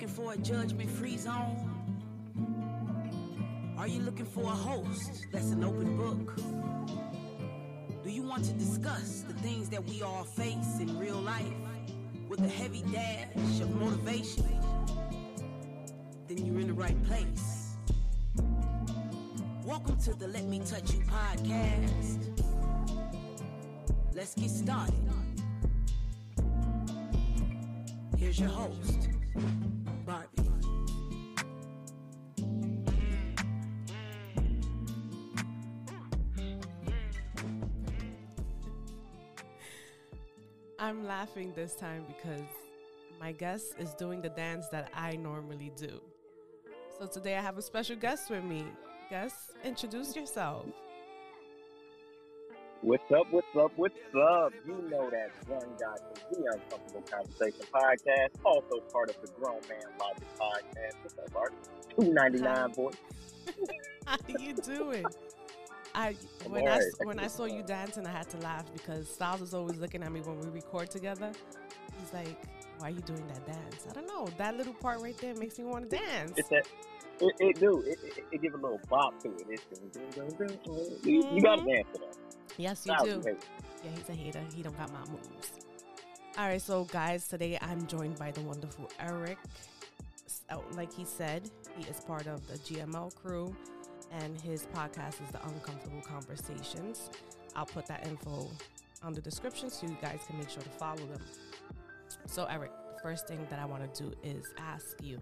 Looking for a judgment free zone? Are you looking for a host that's an open book? Do you want to discuss the things that we all face in real life with a heavy dash of motivation? Then you're in the right place. Welcome to the Let Me Touch You podcast. Let's get started. Here's your host, I'm laughing this time because my guest is doing the dance that I normally do. So today I have a special guest with me. Guest, introduce yourself. What's up? What's up? What's up? You know that one guy from the Uncomfortable Conversation podcast, also part of the Grown Man Logic podcast. What's up, Art? Two ninety nine, boy. How you doing? I when I when I saw you dancing, I had to laugh because Styles is always looking at me when we record together. He's like, "Why are you doing that dance?" I don't know. That little part right there makes me want to dance. It's that. It, it do. It, it, it give a little bop to it. It's, you, you mm-hmm. gotta dance to that. Yes, you do. you hate it. Yeah, he's a hater. He don't got my moves. All right, so guys, today I'm joined by the wonderful Eric. So, oh, like he said, he is part of the GML crew, and his podcast is the Uncomfortable Conversations. I'll put that info on the description so you guys can make sure to follow them. So, Eric, the first thing that I want to do is ask you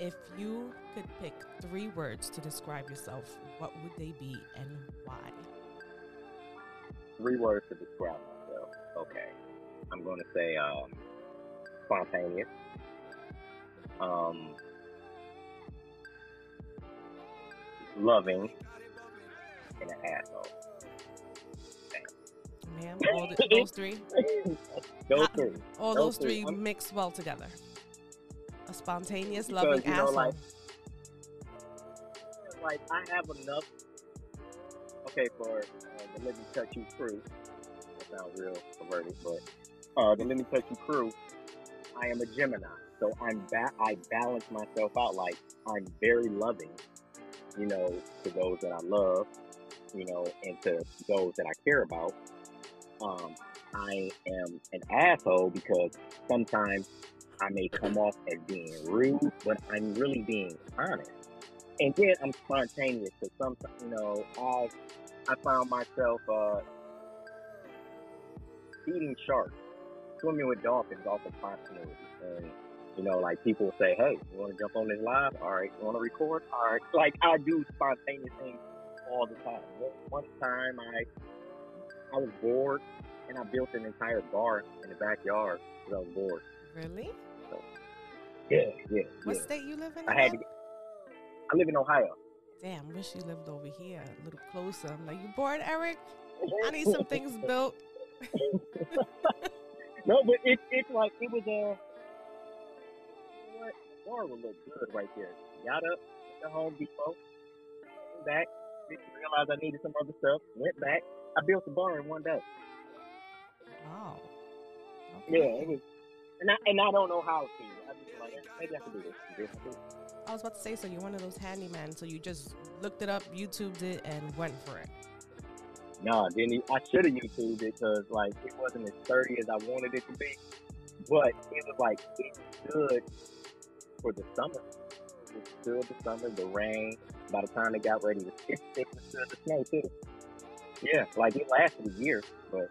if you could pick three words to describe yourself, what would they be and why? Three words to describe myself. Okay. I'm going to say um, spontaneous. Um, loving and an asshole. Ma'am, all the, those three, Those three. all Those those three. three I'm- mix well together. A spontaneous, Because, loving you know, asshole. like- Like I have enough. Okay, for uh, the Let Me Touch You crew. That sounds real perverted, but uh, the Let Me Touch You crew. I am a Gemini, so I'm ba- I balance myself out. Like I'm very loving, you know, to those that I love, you know, and to those that I care about. Um, I am an asshole because sometimes I may come off as being rude, but I'm really being honest. And then I'm spontaneous because sometimes, you know, I I found myself uh, eating sharks, swimming with dolphins off of continuity. And, you know, like people say, hey, you want to jump on this live? All right. You want to record? All right. Like I do spontaneous things all the time. One- One time I I was bored and I built an entire bar in the backyard because I was bored. Really? Yeah, yeah, What yeah. state you live in? I had to. Get, I live in Ohio. Damn, wish you lived over here, a little closer. I'm like, you bored, Eric? I need some things built. no, but it, it's like it was uh, a. what? Bar would look good right there. Got up at the Home Depot, came back, didn't realize I needed some other stuff. Went back. I built the bar in one day. Wow. Yeah, it was. And I and I don't know how to. I just like maybe I can do this. this, this. I was about to say, so you're one of those handyman, so you just looked it up, YouTubed it, and went for it. No, didn't. e- I should have YouTubed it because like it wasn't as sturdy as I wanted it to be, but it was like it's good for the summer. It's good the summer, the rain. By the time it got ready, to- it, it was good the snow too. Yeah, like it lasted a year, but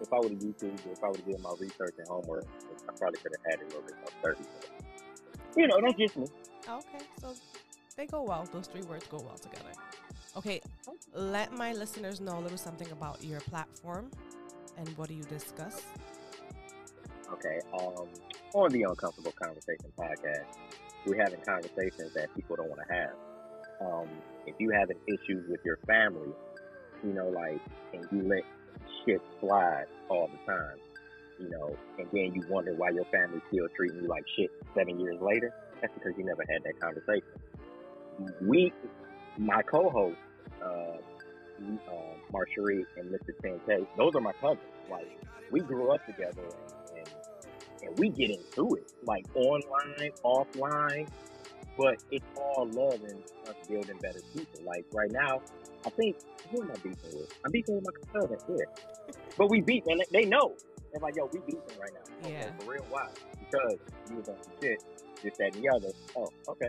if I would have YouTubed, it, if I would have did my research and homework, I probably could have had a little bit more. But, you know, that's just me. Okay, so they go well. Those three words go well together. Okay, let my listeners know a little something about your platform and what do you discuss. Okay. Um, on the Uncomfortable Conversation podcast, we're having conversations that people don't want to have. Um, if you having issues with your family, you know, like, and you let shit slide all the time, you know, and then you wonder why your family still treating you like shit seven years later, that's because you never had that conversation. We, my co-host, uh, uh, Marcherie and Mr. 10K, those are my cousins. Like, we grew up together and, and, and we get into it, like online, offline, but it's all love and us building better people. Like right now, I think who am I beefing with? I'm beefing with my cousin here, but we beat and they know. They're like, yo, we beefing right now. Yeah. For real, why? Because you was on some shit, this, that, and the other. Oh, okay.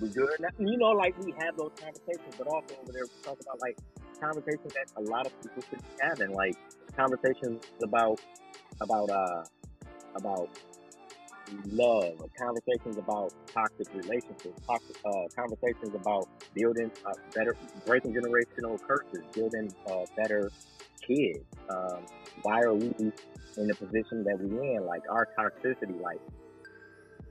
We good now? You know, like we have those conversations, but also over there we talk about like conversations that a lot of people should be having, like conversations about about uh about love, conversations about toxic relationships, toxic uh, conversations about building uh, better, breaking generational curses, building uh, better kids. Um, why are we in the position that we're in? Like our toxicity, like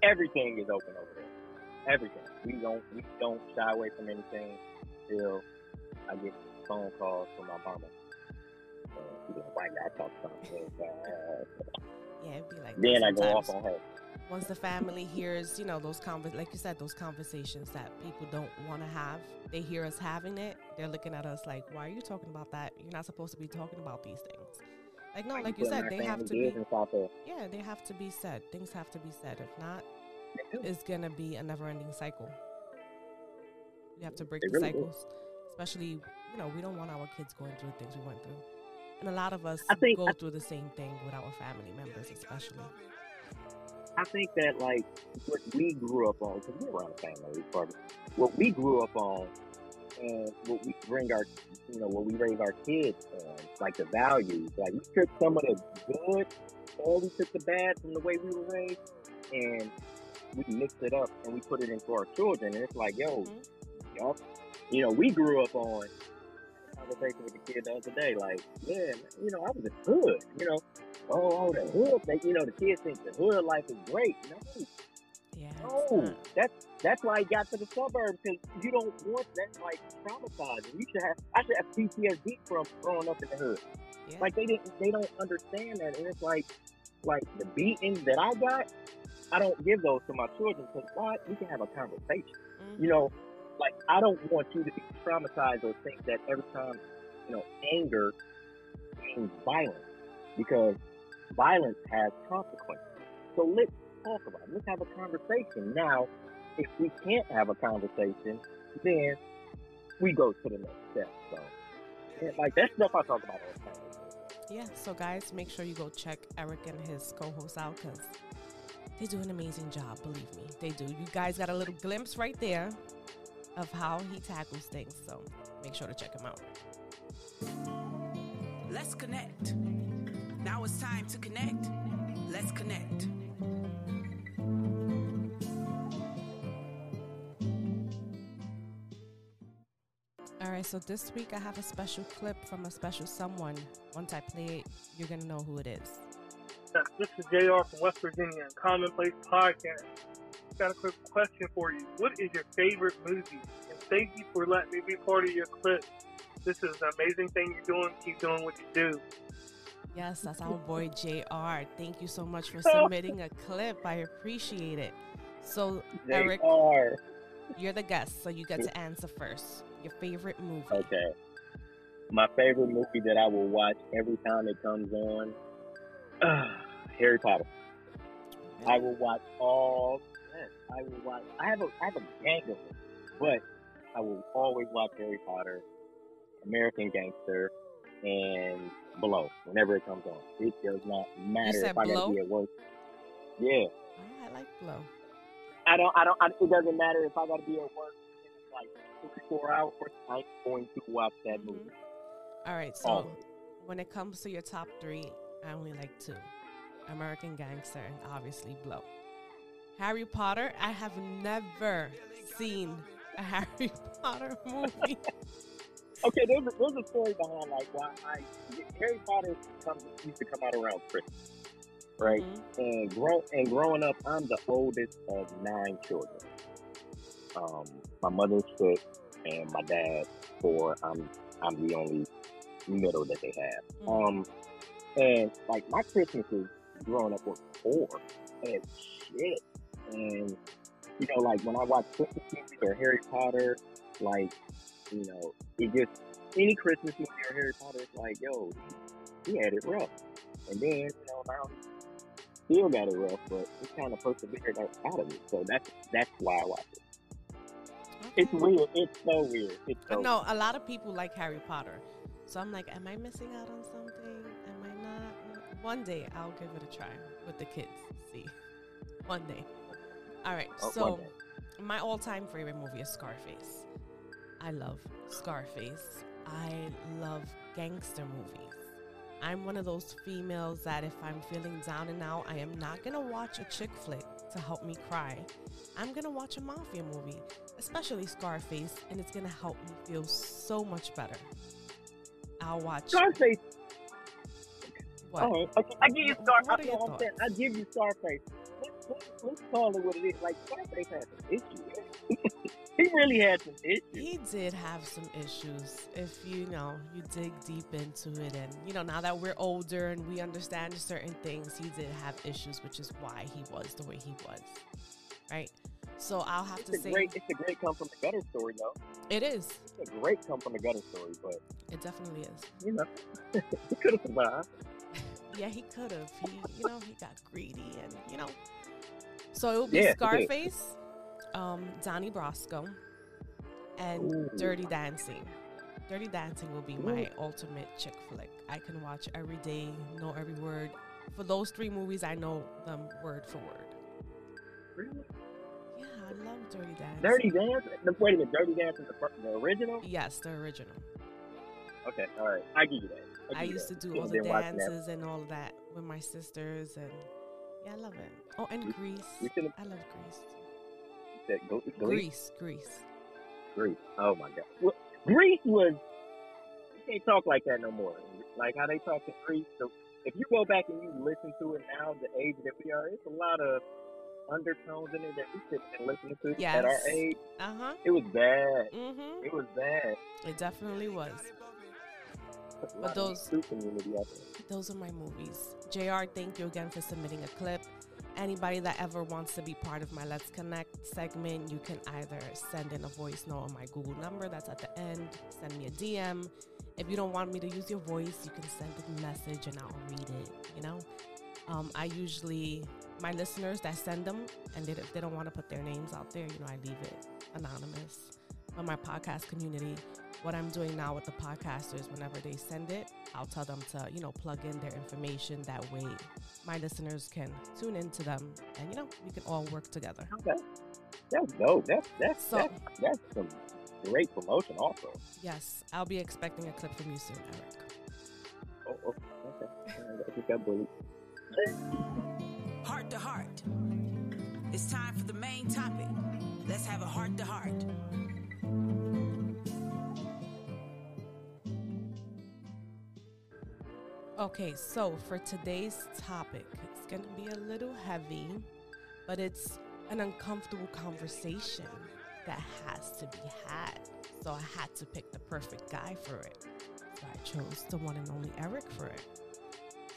everything is open over there. Everything. We don't we don't shy away from anything. Still, I get phone calls from my mama. Uh, she like, why not talk something? Uh, Yeah, it'd be like then I go off on her. once the family hears, you know, those convers like you said, those conversations that people don't want to have, they hear us having it, they're looking at us like, "Why are you talking about that? You're not supposed to be talking about these things." Like no, like you said, they have to be. business out there. Yeah, they have to be said. Things have to be said. If not, it's gonna be a never-ending cycle. We have to break They the really do. cycles, especially you know we don't want our kids going through the things we went through, and a lot of us think- go I- through the same thing with our family members, especially. I think that like what we grew up on, because we're around the family, part of what we grew up on, and what we bring our, you know, what we raise our kids on, like the values. Like we took some of the good, or we took the bad from the way we were raised, and we mixed it up and we put it into our children. And it's like, yo, Mhm. y'all, you know, we grew up on conversation with the kid the other day. Like, yeah, man, you know, I was a hood. You know, oh, oh, the hood. They, you know, the kids think the hood life is great. No, Yeah. No, that's that's why I got to the suburbs because you don't want that like traumatizing. You should have. I should have PTSD from growing up in the hood. Yeah. Like they didn't, they don't understand that, and it's like, like the beatings that I got. I don't give those to my children because why? We can have a conversation Mhm. you know, like I don't want you to be traumatized or think that every time, you know, anger means violence because violence has consequences. So let's talk about it. Let's have a conversation. Now, if we can't have a conversation, then we go to the next step. So, yeah, like that stuff I talk about all the time. Yeah, so guys, make sure you go check Eric and his co-host out because they do an amazing job. Believe me, they do. You guys got a little glimpse right there of how he tackles things. So make sure to check him out. Let's connect. Now it's time to connect. Let's connect. All right, so this week I have a special clip from a special someone. Once I play it, you're gonna know who it is. This is JR from West Virginia, Commonplace Podcast. Got a quick question for you. What is your favorite movie? And thank you for letting me be part of your clip. This is an amazing thing you're doing. Keep doing what you do. Yes, that's our boy JR. Thank you so much for submitting a clip. I appreciate it. So, Eric, you're the guest, so you get to answer first. Your favorite movie. Okay. My favorite movie that I will watch every time it comes on, Harry Potter. I will watch all. Yes, I will watch. I have a I have a gang of them, but I will always watch Harry Potter, American Gangster, and Below whenever it comes on. It does not matter if I gotta be at work. Yeah, Oh, I like Blow. I don't. I don't. I, it doesn't matter if I gotta be at work. Like four hours. I'm going to watch that movie. All right, so Always. when it comes to your top three, I only like two American Gangster and obviously Blow. Harry Potter, I have never seen a Harry Potter movie. Okay, there's a, there's a story behind like why I Harry Potter comes, used to come out around Christmas, right? Mhm. And grow and growing up, I'm the oldest of nine children. Um, my mother's six, and my dad four. I'm I'm the only middle that they have. Mm. Um, and like my Christmases growing up were poor as shit, and you know, like when I watch Christmas movies or Harry Potter, like you know, it just any Christmas movie or Harry Potter, it's like, yo, he, had it rough, and then you know now still got it rough, but he kind of persevered out out of it. So that's that's why I watch it. It's weird. It's so weird. It's I so know a lot of people like Harry Potter, so I'm like, am I missing out on something? Am I not? One day I'll give it a try with the kids. See, one day. All right. Oh, so my all-time favorite movie is Scarface. I love Scarface. I love gangster movies. I'm one of those females that if I'm feeling down and out, I am not gonna watch a chick flick to help me cry. I'm gonna watch a mafia movie, especially Scarface, and it's gonna help me feel so much better. I'll watch Scarface. what? Oh, okay. I give you Scar. What I, your know what I'm saying. I give you Scarface. Let's, let's, let's call it what it is. Like Scarface had some issues. He really had some issues. He did have some issues. If you know, you dig deep into it, and you know, now that we're older and we understand certain things, he did have issues, which is why he was the way he was. Right. So I'll have It's to a say great. It's a great come from the gutter story, though. it is. It's a great come from the gutter story, but It definitely is. you know, he could have survived. Yeah, he could have. He, you know, he got greedy, and you know. So it will be Yeah. Scarface, um, Donnie Brasco, and Ooh. Dirty Dancing. Dirty Dancing will be my ultimate chick flick. I can watch every day, know every word. For those three movies, I know them word for word. Really? Yeah, I love Dirty Dancing. Dirty Dancing. Wait a minute. Dirty Dancing, the, the original. Yes, the original. Okay, all right. I give you that. I you used to do all the that. dances and all of that with my sisters, and yeah, I love it. Oh, and we I love Grease. That Glee- Glee- Grease, Grease. Grease. Oh my god. Well, Grease was. You can't talk like that no more. Like how they talk to Grease. So if you go back and you listen to it now, the age that we are, it's a lot of undertones in it that we shouldn't have been listening to at our age. Uh huh. It was bad. Mm-hmm. It was bad. It definitely was. But those- community. Those are my movies. JR, thank you again for submitting a clip. Anybody that ever wants to be part of my Let's Connect segment, you can either send in a voice note on my Google number that's at the end, send me a DM. If you don't want me to use your voice, you can send a message and I'll read it, you know? Um, I usually, my listeners that send them, and they, if they don't want to put their names out there, you know, I leave it anonymous. But my podcast community, what I'm doing now with the podcasters, whenever they send it, I'll tell them to, you know, plug in their information. That way, my listeners can tune into them, and you know, we can all work together. Okay. That's dope. That's that's So- that's, that's some great promotion also. Yes, I'll be expecting a clip from you soon, Eric. Oh, oh okay. I think I believe. Heart to heart. It's time for the main topic. Let's have a heart to heart. Okay, so for today's topic, it's going to be a little heavy, but it's an uncomfortable conversation that has to be had. So I had to pick the perfect guy for it. So I chose the one and only Eric for it.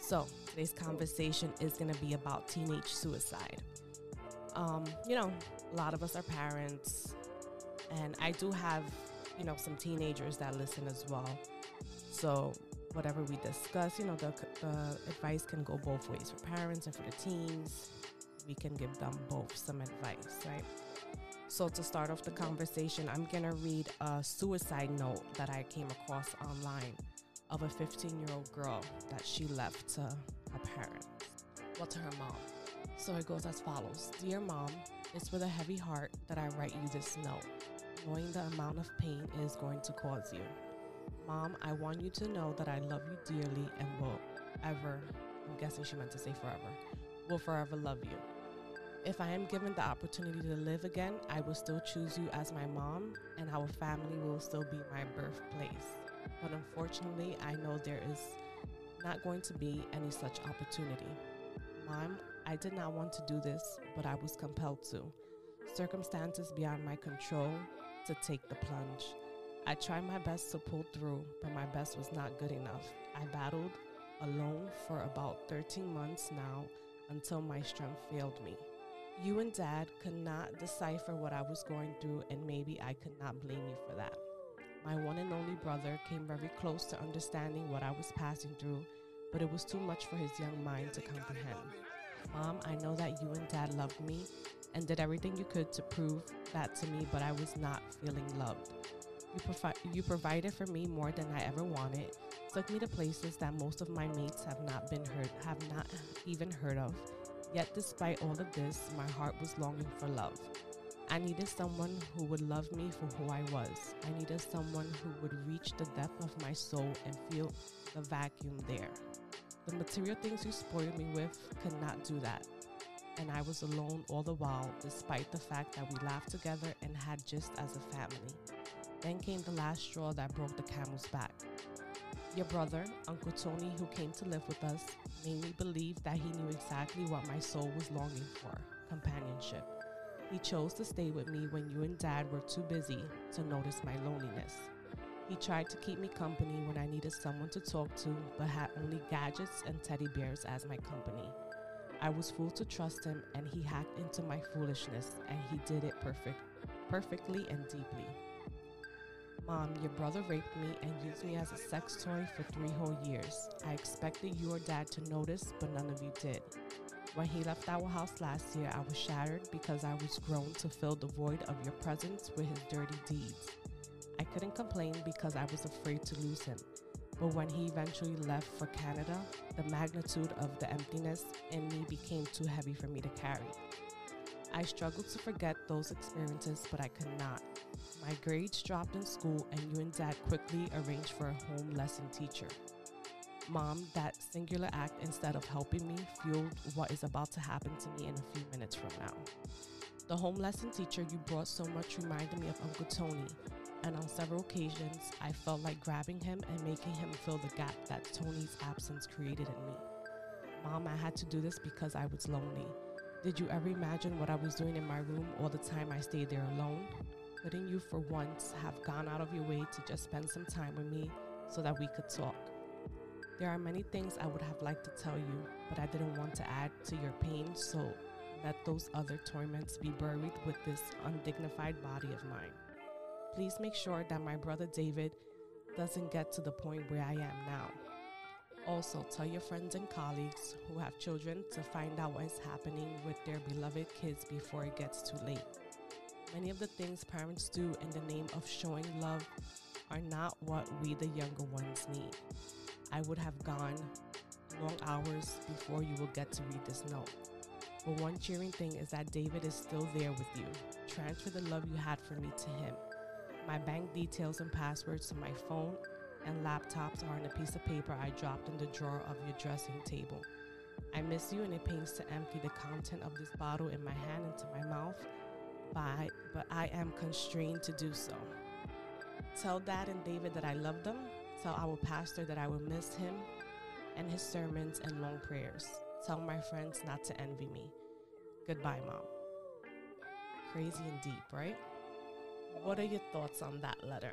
So today's conversation is going to be about teenage suicide. Um, you know, a lot of us are parents, and I do have, you know, some teenagers that listen as well. So whatever we discuss, you know, the, the advice can go both ways for parents and for the teens. We can give them both some advice, right? So, to start off the conversation, I'm going to read a suicide note that I came across online of a 15 year old girl that she left to her parents, well, to her mom. So, it goes as follows Dear mom, it's with a heavy heart that I write you this note, knowing the amount of pain it is going to cause you. Mom, I want you to know that I love you dearly and will ever, I'm guessing she meant to say forever, will forever love you. If I am given the opportunity to live again, I will still choose you as my mom, and our family will still be my birthplace. But unfortunately, I know there is not going to be any such opportunity. Mom, I did not want to do this, but I was compelled to. Circumstances beyond my control to take the plunge. I tried my best to pull through, but my best was not good enough. I battled alone for about 13 months now until my strength failed me. You and dad could not decipher what I was going through, and maybe I could not blame you for that. My one and only brother came very close to understanding what I was passing through, but it was too much for his young mind to comprehend. Mom, I know that you and dad loved me and did everything you could to prove that to me, but I was not feeling loved. You, provi- you provided for me more than I ever wanted, took me to places that most of my mates have not been heard, have not even heard of. Yet, despite all of this, my heart was longing for love. I needed someone who would love me for who I was. I needed someone who would reach the depth of my soul and feel the vacuum there. The material things you spoiled me with could not do that. And I was alone all the while, despite the fact that we laughed together and had just as a family. Then came the last straw that broke the camel's back. Your brother, Uncle Tony, who came to live with us, made me believe that he knew exactly what my soul was longing for companionship. He chose to stay with me when you and Dad were too busy to notice my loneliness. He tried to keep me company when I needed someone to talk to, but had only gadgets and teddy bears as my company. I was fooled to trust him, and he hacked into my foolishness, and he did it perfect, perfectly and deeply. Mom, your brother raped me and used me as a sex toy for three whole years. I expected you or dad to notice, but none of you did. When he left our house last year, I was shattered because I was grown to fill the void of your presence with his dirty deeds. I couldn't complain because I was afraid to lose him. But when he eventually left for Canada, the magnitude of the emptiness in me became too heavy for me to carry. I struggled to forget those experiences, but I could not. My grades dropped in school, and you and dad quickly arranged for a home lesson teacher. Mom, that singular act, instead of helping me, fueled what is about to happen to me in a few minutes from now. The home lesson teacher you brought so much reminded me of Uncle Tony, and on several occasions, I felt like grabbing him and making him fill the gap that Tony's absence created in me. Mom, I had to do this because I was lonely. Did you ever imagine what I was doing in my room all the time I stayed there alone? Couldn't you, for once, have gone out of your way to just spend some time with me so that we could talk? There are many things I would have liked to tell you, but I didn't want to add to your pain, so let those other torments be buried with this undignified body of mine. Please make sure that my brother David doesn't get to the point where I am now. Also, tell your friends and colleagues who have children to find out what is happening with their beloved kids before it gets too late. Many of the things parents do in the name of showing love are not what we, the younger ones, need. I would have gone long hours before you will get to read this note. But one cheering thing is that David is still there with you. Transfer the love you had for me to him. My bank details and passwords to my phone and laptops are on a piece of paper I dropped in the drawer of your dressing table. I miss you and it pains to empty the content of this bottle in my hand into my mouth, I, but I am constrained to do so. Tell Dad and David that I love them. Tell our pastor that I will miss him and his sermons and long prayers. Tell my friends not to envy me. Goodbye, Mom. Crazy and deep, right? What are your thoughts on that letter?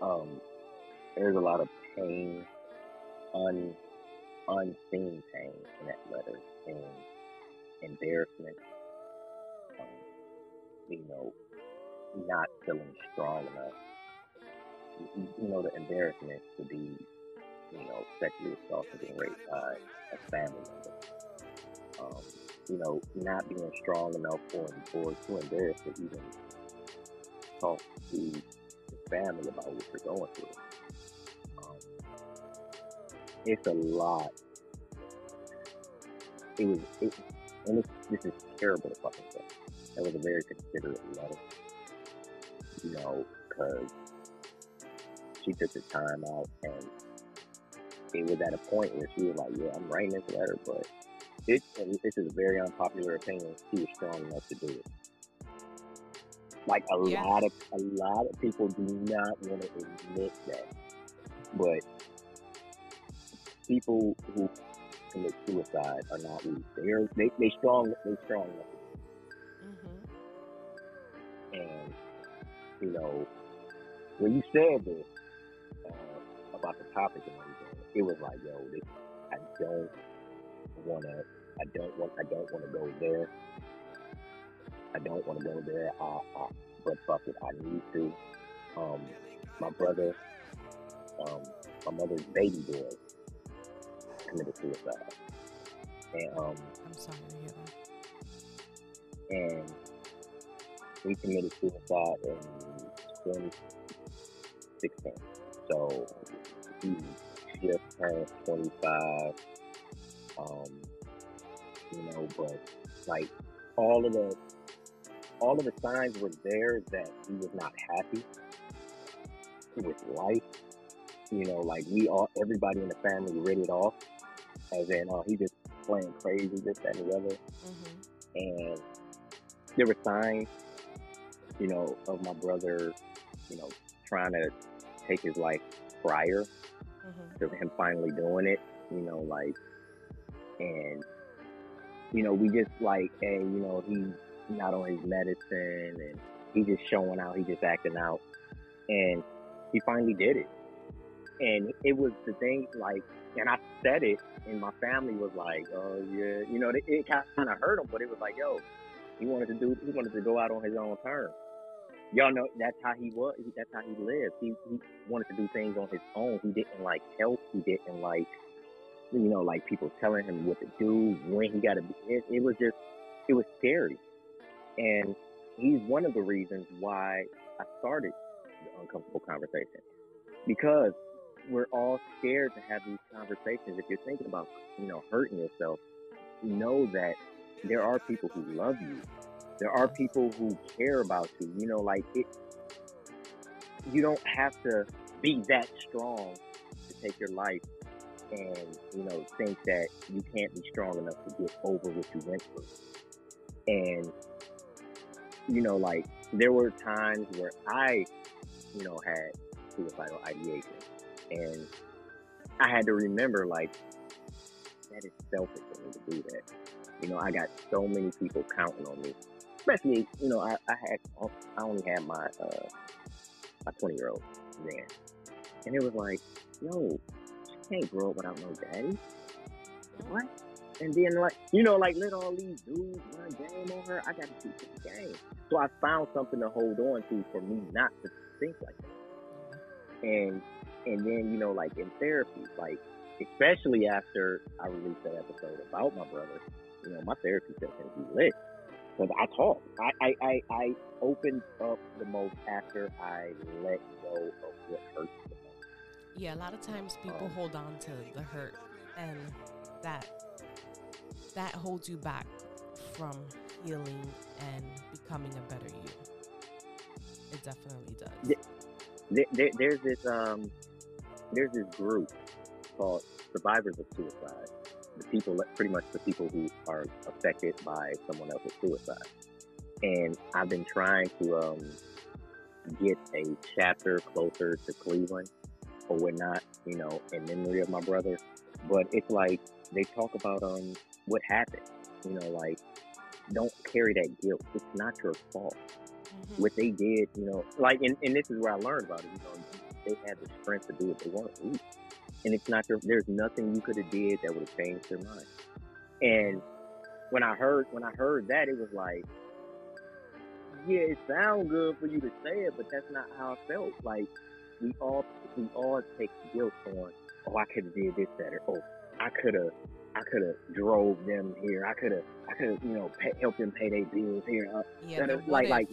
Um, there's a lot of pain, un, unseen pain in that letter, and embarrassment. Um, you know, not feeling strong enough. You, you know, the embarrassment to be, you know, sexually assaulted and raped by a family member. Um, you know, not being strong enough or, or too embarrassed to even talk to the family about what you're going through it's a lot. It was, it, and this, this is terrible to fucking say. That was a very considerate letter. You know, because she took the time out and it was at a point where she was like, yeah, I'm writing this letter, but it, and this is a very unpopular opinion. She was strong enough to do it. Like a Yeah. lot of a lot of people do not want to admit that, but people who commit suicide are not weak. They're they they strong they strong enough, hmm and you know when you said this uh, about the topic and everything, it was like, yo, this, I don't want to. I don't want. I don't want to go there. I don't want to go there. I, I, but fuck it, I need to. Um, my brother, um, my mother's baby boy committed suicide, and um, I'm sorry to hear that. And he committed suicide in 2016. So he just turned 25. Um, you know, but like all of the all of the signs were there that he was not happy with life. You know, like we all, everybody in the family read it off as in, oh, he just playing crazy, this, that, and the other hmm and there were signs, you know, of my brother, you know, trying to take his life prior hmm to him finally doing it, you know, like, and, you know, we just like, hey, you know, he's not on his medicine and he just showing out, he just acting out. And he finally did it. And it was the thing, like, and I said it, and my family was like, oh, yeah, you know, it, it kind of hurt him, but it was like, yo, he wanted to do, he wanted to go out on his own terms. Y'all know that's how he was. That's how he lived. He, he wanted to do things on his own. He didn't like help. He didn't like, you know, like people telling him what to do, when he got to be. It, it was just, it was scary. And he's one of the reasons why I started the uncomfortable conversation because we're all scared to have these conversations. If you're thinking about, you know, hurting yourself, know that there are people who love you. There are people who care about you. You know, like it. You don't have to be that strong to take your life, and you know, think that you can't be strong enough to get over what you went through. And you know, like there were times where I, you know, had suicidal ideation, and I had to remember, like, that is selfish for me to do that. You know, I got so many people counting on me, especially, you know, I, I had, I only had my, uh, my 20 year old then, and it was like, yo, she can't grow up without no daddy. What? And then like you know, like let all these dudes run game on her. I got to keep the game. So I found something to hold on to for me not to think like that. And and then you know, like in therapy, like especially after I released that episode about my brother, you know, my therapy session be lit because I talk. I, I I I opened up the most after I let go of what hurts the most. Yeah, a lot of times people Um, hold on to the hurt, and that that holds you back from healing and becoming a better you. It definitely does. There, there, there's this um there's this group called survivors of suicide the people pretty much the people who are affected by someone else's suicide and i've been trying to um get a chapter closer to cleveland or we're not you know in memory of my brother but it's like they talk about um what happened you know like don't carry that guilt it's not your fault Mhm. what they did, you know, like, and, and this is where I learned about it. You know, they had the strength to do it. They weren't weak, and it's not your. There's nothing you could have did that would have changed their mind. And when I heard when I heard that, it was like, yeah, it sounds good for you to say it, but that's not how I felt. Like we all we all take guilt on. Oh, I could have did this better. Oh, I could have. I could have drove them here. I could have, I could have, you know, pay, helped them pay their bills here. Uh, Yeah, like, like,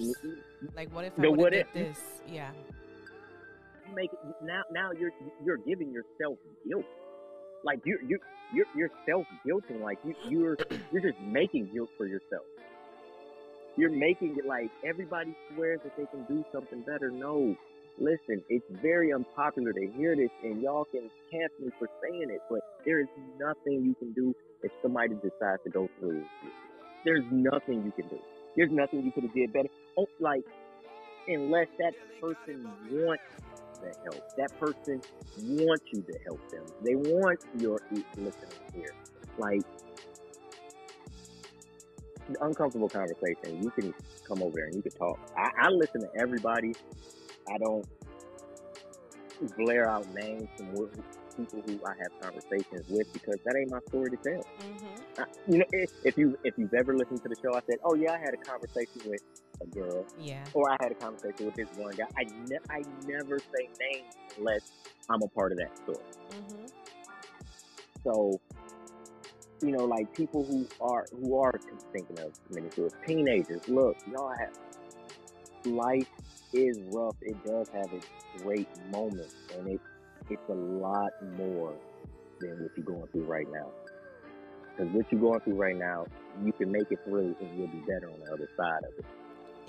like what if I would have did this? Yeah. Make it now now you're you're giving yourself guilt like you you you're you're self guilting like you you're you're just making guilt for yourself you're making it like everybody swears that they can do something better no listen, it's very unpopular to hear this, and y'all can cancel me for saying it, but there is nothing you can do if somebody decides to go through. There's nothing you can do. There's nothing you could have did better. Oh, like, unless that person wants the help. That person wants you to help them. They want your listening here. Like, uncomfortable conversation. You can come over there and you can talk. I, I listen to everybody. I don't blare out names from people who I have conversations with because that ain't my story to tell. Mm-hmm. I, you know, if, if, you if you've ever listened to the show, I said, "Oh yeah, I had a conversation with a girl," yeah, or I had a conversation with this one guy. I ne- I never say names unless I'm a part of that story. Mm-hmm. So you know, like people who are who are thinking of committing suicide, teenagers. Look, y'all have life is rough. It does have its great moments, and it it's a lot more than what you're going through right now. Because what you're going through right now, you can make it through, and you'll be better on the other side of it.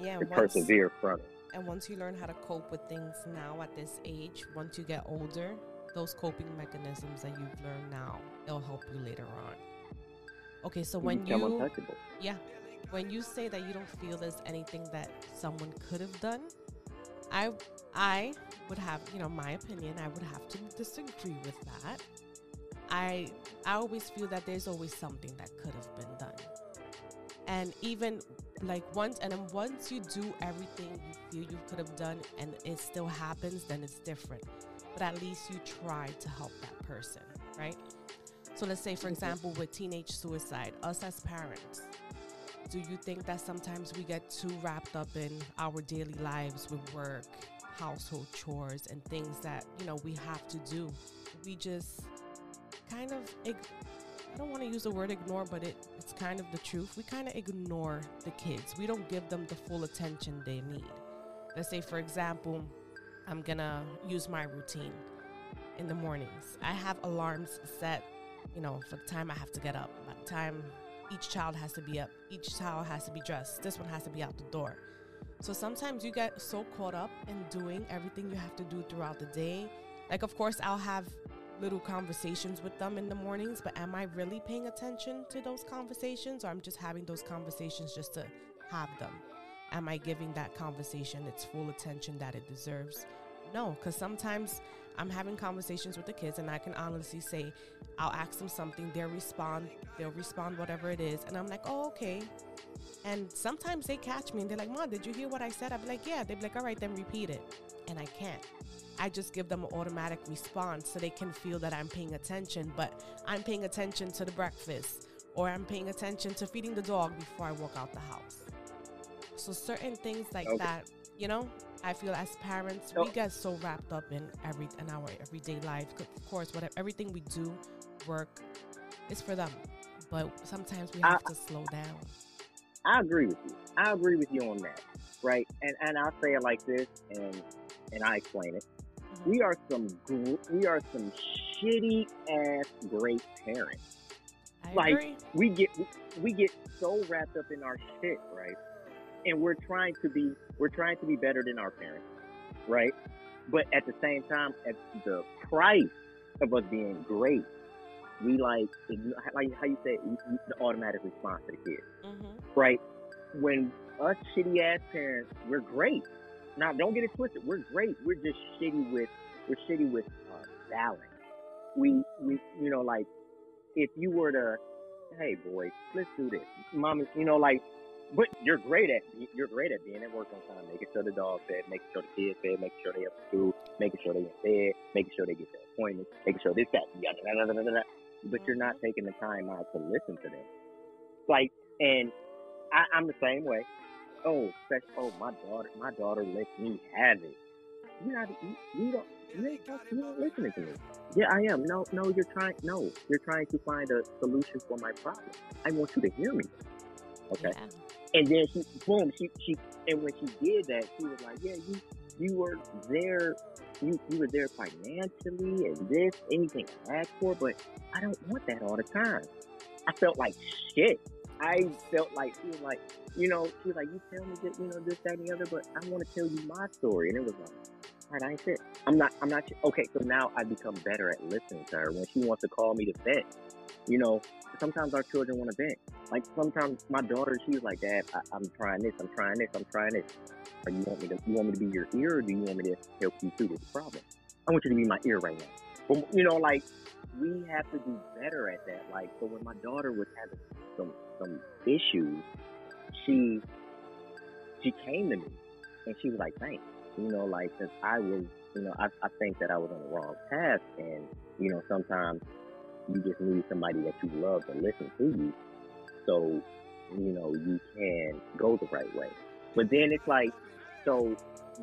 Yeah, to once, persevere from it. And once you learn how to cope with things now at this age, once you get older, those coping mechanisms that you've learned now, it'll help you later on. Okay, so when you yeah, when you say that you don't feel there's anything that someone could have done, I I would have, you know, my opinion, I would have to disagree with that. I I always feel that there's always something that could have been done. And even like once and then once you do everything you feel you could have done and it still happens, then it's different. But at least you try to help that person, right? So let's say, for mm-hmm. example, with teenage suicide, us as parents, do you think that sometimes we get too wrapped up in our daily lives with work, household chores, and things that, you know, we have to do? We just kind of, don't want to use the word ignore, but it, it's kind of the truth. We kind of ignore the kids, we don't give them the full attention they need. Let's say, for example, I'm gonna use my routine in the mornings. I have alarms set you know, for the time I have to get up, by the time each child has to be up, each child has to be dressed, this one has to be out the door. So sometimes you get so caught up in doing everything you have to do throughout the day. Like, of course, I'll have little conversations with them in the mornings, but am I really paying attention to those conversations or I'm just having those conversations just to have them? Am I giving that conversation its full attention that it deserves? No, because sometimes I'm having conversations with the kids, and I can honestly say, I'll ask them something, they'll respond, they'll respond whatever it is, and I'm like, oh, okay. And sometimes they catch me and they're like, Mom, did you hear what I said? I'd be like, Yeah. They'd be like, All right, then repeat it. And I can't. I just give them an automatic response so they can feel that I'm paying attention, but I'm paying attention to the breakfast or I'm paying attention to feeding the dog before I walk out the house. So certain things like okay. that, you know, I feel as parents, we get so wrapped up in every in our everyday life. Of course, whatever everything we do, work, is for them. But sometimes we have I, to slow down. I agree with you. I agree with you on that, right? And and I'll say it like this, and and I explain it. Mm-hmm. We are some we are some shitty ass great parents. I like agree. we get we get so wrapped up in our shit, right? and we're trying to be we're trying to be better than our parents, right? But at the same time, at the price of us being great, we like like how you say the automatic response to the kids, mm-hmm. right? When us shitty ass parents, we're great. Now, don't get it twisted. We're great. We're just shitty with we're shitty with uh, balance. We we you know like if you were to hey boy let's do this, mommy. You know like but you're great at you're great at being at work on time, making sure the dog fed, making sure the kids fed, making sure they have school, making sure they get fed, making sure they get their appointments, making sure this that yada yada yada yada. But you're not taking the time out to listen to them. Like, and I, I'm the same way. Oh, special, oh my daughter, my daughter lets me have it. You're not, you, you don't, you ain't, you ain't listening to me. Yeah, I am. No, no, you're trying. No, you're trying to find a solution for my problem. I want you to hear me. Okay. Yeah. And then she, boom, she, she, and when she did that, she was like, yeah, you, you were there, you, you were there financially and this, anything I asked for, but I don't want that all the time. I felt like shit. I felt like she was like, you know, she was like, you tell me that, you know, this, that, and the other, but I want to tell you my story. And it was like, all right, I ain't shit. I'm not. I'm not. Okay, so now I become better at listening to her when she wants to call me to vent. You know, sometimes our children want to vent. Like sometimes my daughter, she's like, Dad, I, I'm trying this. I'm trying this. I'm trying this. Or you want me to? You want me to be your ear, or do you want me to help you through this problem? I want you to be my ear right now. But you know, like we have to do better at that. Like, so when my daughter was having some some issues, she she came to me and she was like, "Thanks." You know, like, cause I was, you know, I, I think that I was on the wrong path, and you know, sometimes you just need somebody that you love to listen to you, so you know you can go the right way. But then it's like, so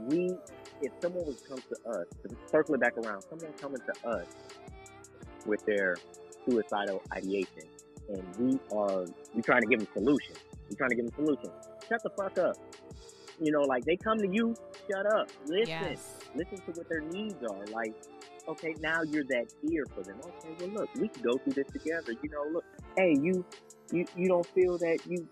we, if someone would come to us, circle it back around, someone coming to us with their suicidal ideation, and we are we trying to give them solutions. We're trying to give them solutions. Shut the fuck up. You know, like they come to you, shut up. Listen. Yes. Listen to what their needs are. Like, okay, now you're that ear for them. Okay, well look, we can go through this together. You know, look, hey, you you you don't feel that you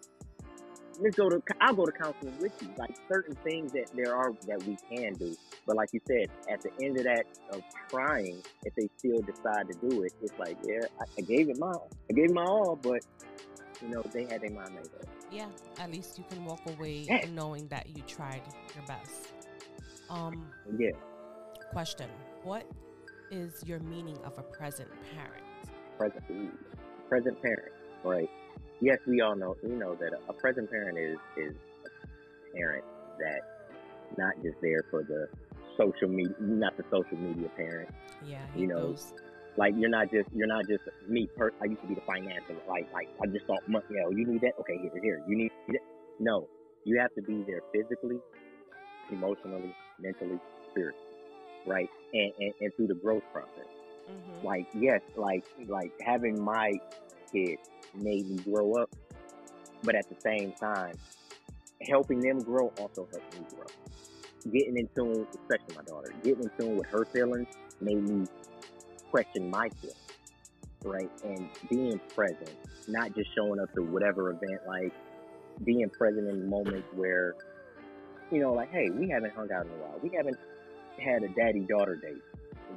let's go to I'll go to counseling with you. Like certain things that there are that we can do. But like you said, at the end of that of trying, if they still decide to do it, it's like, yeah, I, I gave it my all. I gave it my all, but you know, they had their mind made up. Yeah, at least you can walk away Yeah. knowing that you tried your best. Um, Yeah. question: What is your meaning of a present parent? present present parent, right? Yes, we all know we know that a present parent is is a parent that not just there for the social media, not the social media parent. Yeah, You know, goes. Like you're not just you're not just me. Per, I used to be the financial. Like like I just thought, money. You know, you need that. Okay, here here. You need that. No, you have to be there physically, emotionally, mentally, spiritually, right? And and, and through the growth process Mhm. like yes like like having my kid made me grow up but at the same time helping them grow also helped me grow. Getting in tune especially my daughter getting in tune with her feelings made me question my feelings right? And being present not just showing up to whatever event like being present in moments where you know like hey we haven't hung out in a while. We haven't had a daddy daughter date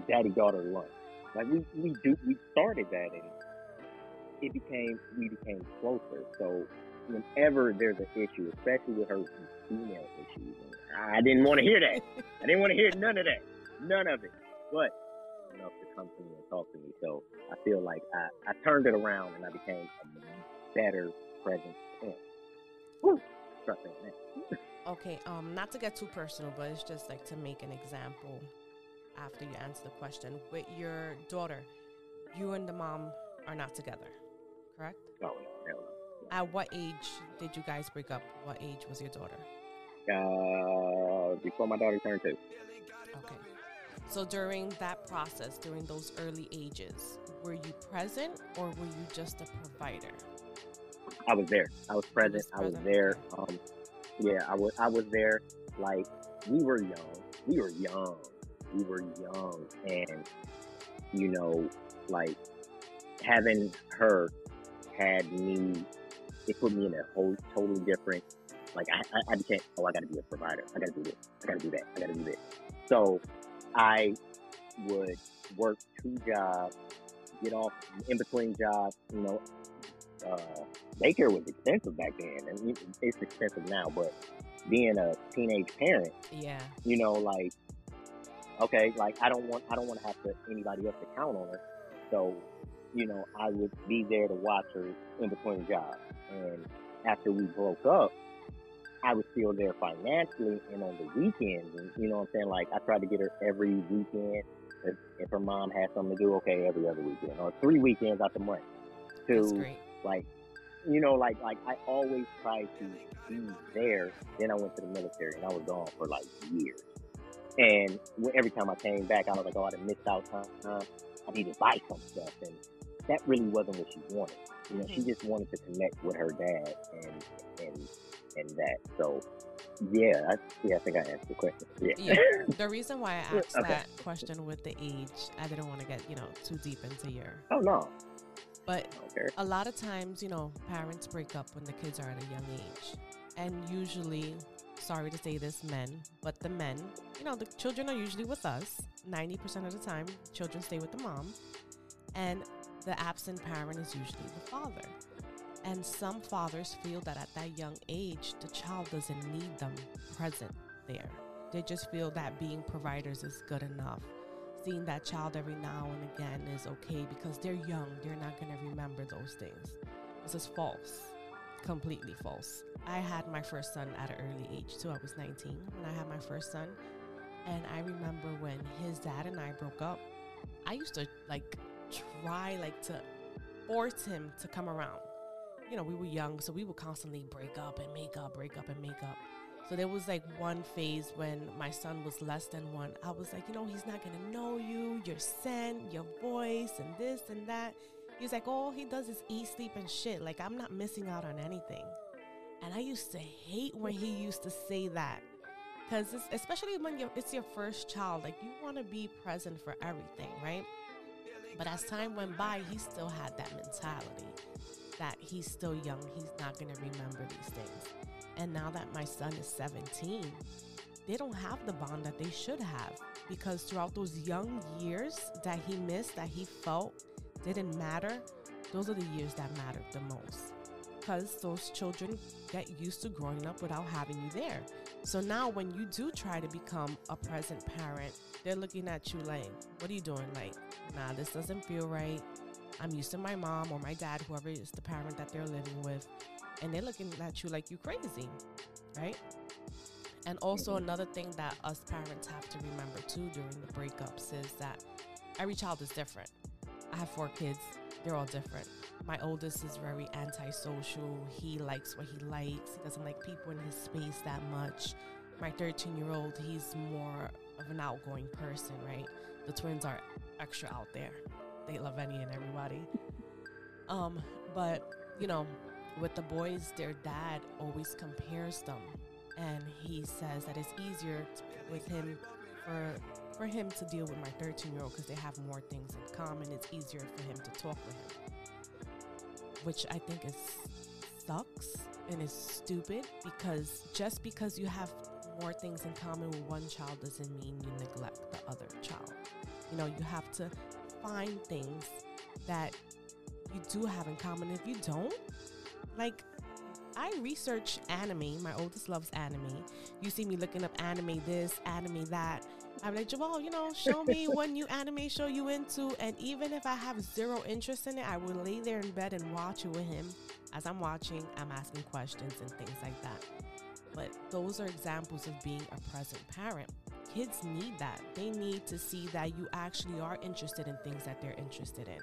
daddy daughter lunch. Like we, we do we started that and it became we became closer. So whenever there's an issue, especially with her female issues, I didn't want to hear that. I didn't want to hear none of that. None of it. But enough to come to me and talk to me. So I feel like I, I turned it around and I became a better present parent. Woo! Start saying. Okay, um, not to get too personal, but it's just like to make an example after you answer the question. With your daughter, you and the mom are not together, correct? No, no, hell At what age did you guys break up? What age was your daughter? Uh, before my daughter turned two. Okay. So during that process, during those early ages, were you present or were you just a provider? I was there. I was present. was I was present, there. Um, yeah, I was. I was there. Like we were young. We were young. We were young, and you know, like having her had me. It put me in a whole totally different. Like I, I, I became. Oh, I got to be a provider. I got to do this. I got to do that. I got to do this. So I would work two jobs, get off in between jobs. You know, uh, daycare was expensive back then, and it- it's expensive now. But being a teenage parent, Yeah. you know, like okay, like I don't want I don't want to have to anybody else to count on her. So, you know, I would be there to watch her in between jobs. And after we broke up, I was still there financially and on the weekends. And you know what I'm saying? Like I tried to get her every weekend. If, if her mom had something to do, okay, every other weekend or three weekends out the month. To like you know like like i always tried to be there then i went to the military and i was gone for like years and every time i came back i was like oh i missed out time i need to buy some stuff and that really wasn't what she wanted you know she Mhm. just wanted to connect with her dad and and and that so yeah I, yeah i think i answered the question yeah, Yeah. the reason why I asked Okay. that question with the age, I didn't want to get, you know, too deep into your. oh no But I a lot of times, you know, parents break up when the kids are at a young age. And usually sorry to say this, men, but the men, you know, the children are usually with us. 90% of the time, children stay with the mom. And the absent parent is usually the father. And some fathers feel that at that young age, the child doesn't need them present there. They just feel that being providers is good enough. Seeing that child every now and again is okay because they're young, they're not going to remember those things. This is false, completely false. I had my first son at an early age too. I was 19 when I had my first son. And I remember when his dad and I broke up, I used to like try like to force him to come around. You know, we were young, so we would constantly break up and make up, break up and make up. So there was like one phase when my son was less than one. I was like, you know, he's not gonna know you, your scent, your voice, and this and that. He's like, all he does is eat, sleep, and shit. Like I'm not missing out on anything. And I used to hate when he used to say that. Because especially when it's your first child, like you want to be present for everything, right? But as time went by, he still had that mentality that he's still young, he's not going to remember these things. And now that my son is 17, they don't have the bond that they should have because throughout those young years that he missed, that he felt didn't matter, those are the years that mattered the most because those children get used to growing up without having you there. So now when you do try to become a present parent, they're looking at you like, what are you doing? Like, nah, this doesn't feel right. I'm used to my mom or my dad, whoever is the parent that they're living with, and they're looking at you like you crazy, right? And also mm-hmm. another thing that us parents have to remember too during the breakups is that every child is different. I have four kids, they're all different. My oldest is very antisocial. He likes what he likes. He doesn't like people in his space that much. My 13 year old, he's more of an outgoing person, right? The twins are extra out there. They love any and everybody. Um, but you know, with the boys, their dad always compares them, and he says that it's easier with him for for him to deal with my 13 year old because they have more things in common. It's easier for him to talk with him which I think is sucks and is stupid because just because you have more things in common with one child doesn't mean you neglect the other child. You know, you have to find things that you do have in common. If you don't, like I research anime. My oldest loves anime. You see me looking up anime this, anime that. I'm like, Jamal, you know, show me what new anime show you into. And even if I have zero interest in it, I will lay there in bed and watch it with him. As I'm watching, I'm asking questions and things like that. But those are examples of being a present parent. Kids need that. They need to see that you actually are interested in things that they're interested in,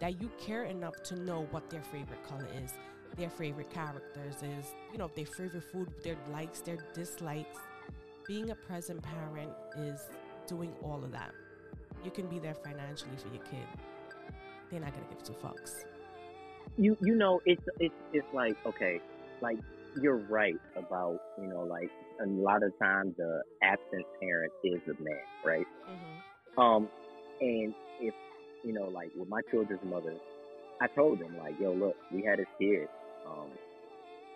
that you care enough to know what their favorite color is, their favorite characters is, you know, their favorite food, their likes, their dislikes being a present parent is doing all of that. You can be there financially for your kid. They're not gonna give two fucks. You you know it's it's it's like okay, like you're right about you know like a lot of times the absent parent is a man, right? Mm-hmm. Um, and if you know like with my children's mother, I told them like, yo, look, we had this kid. Um,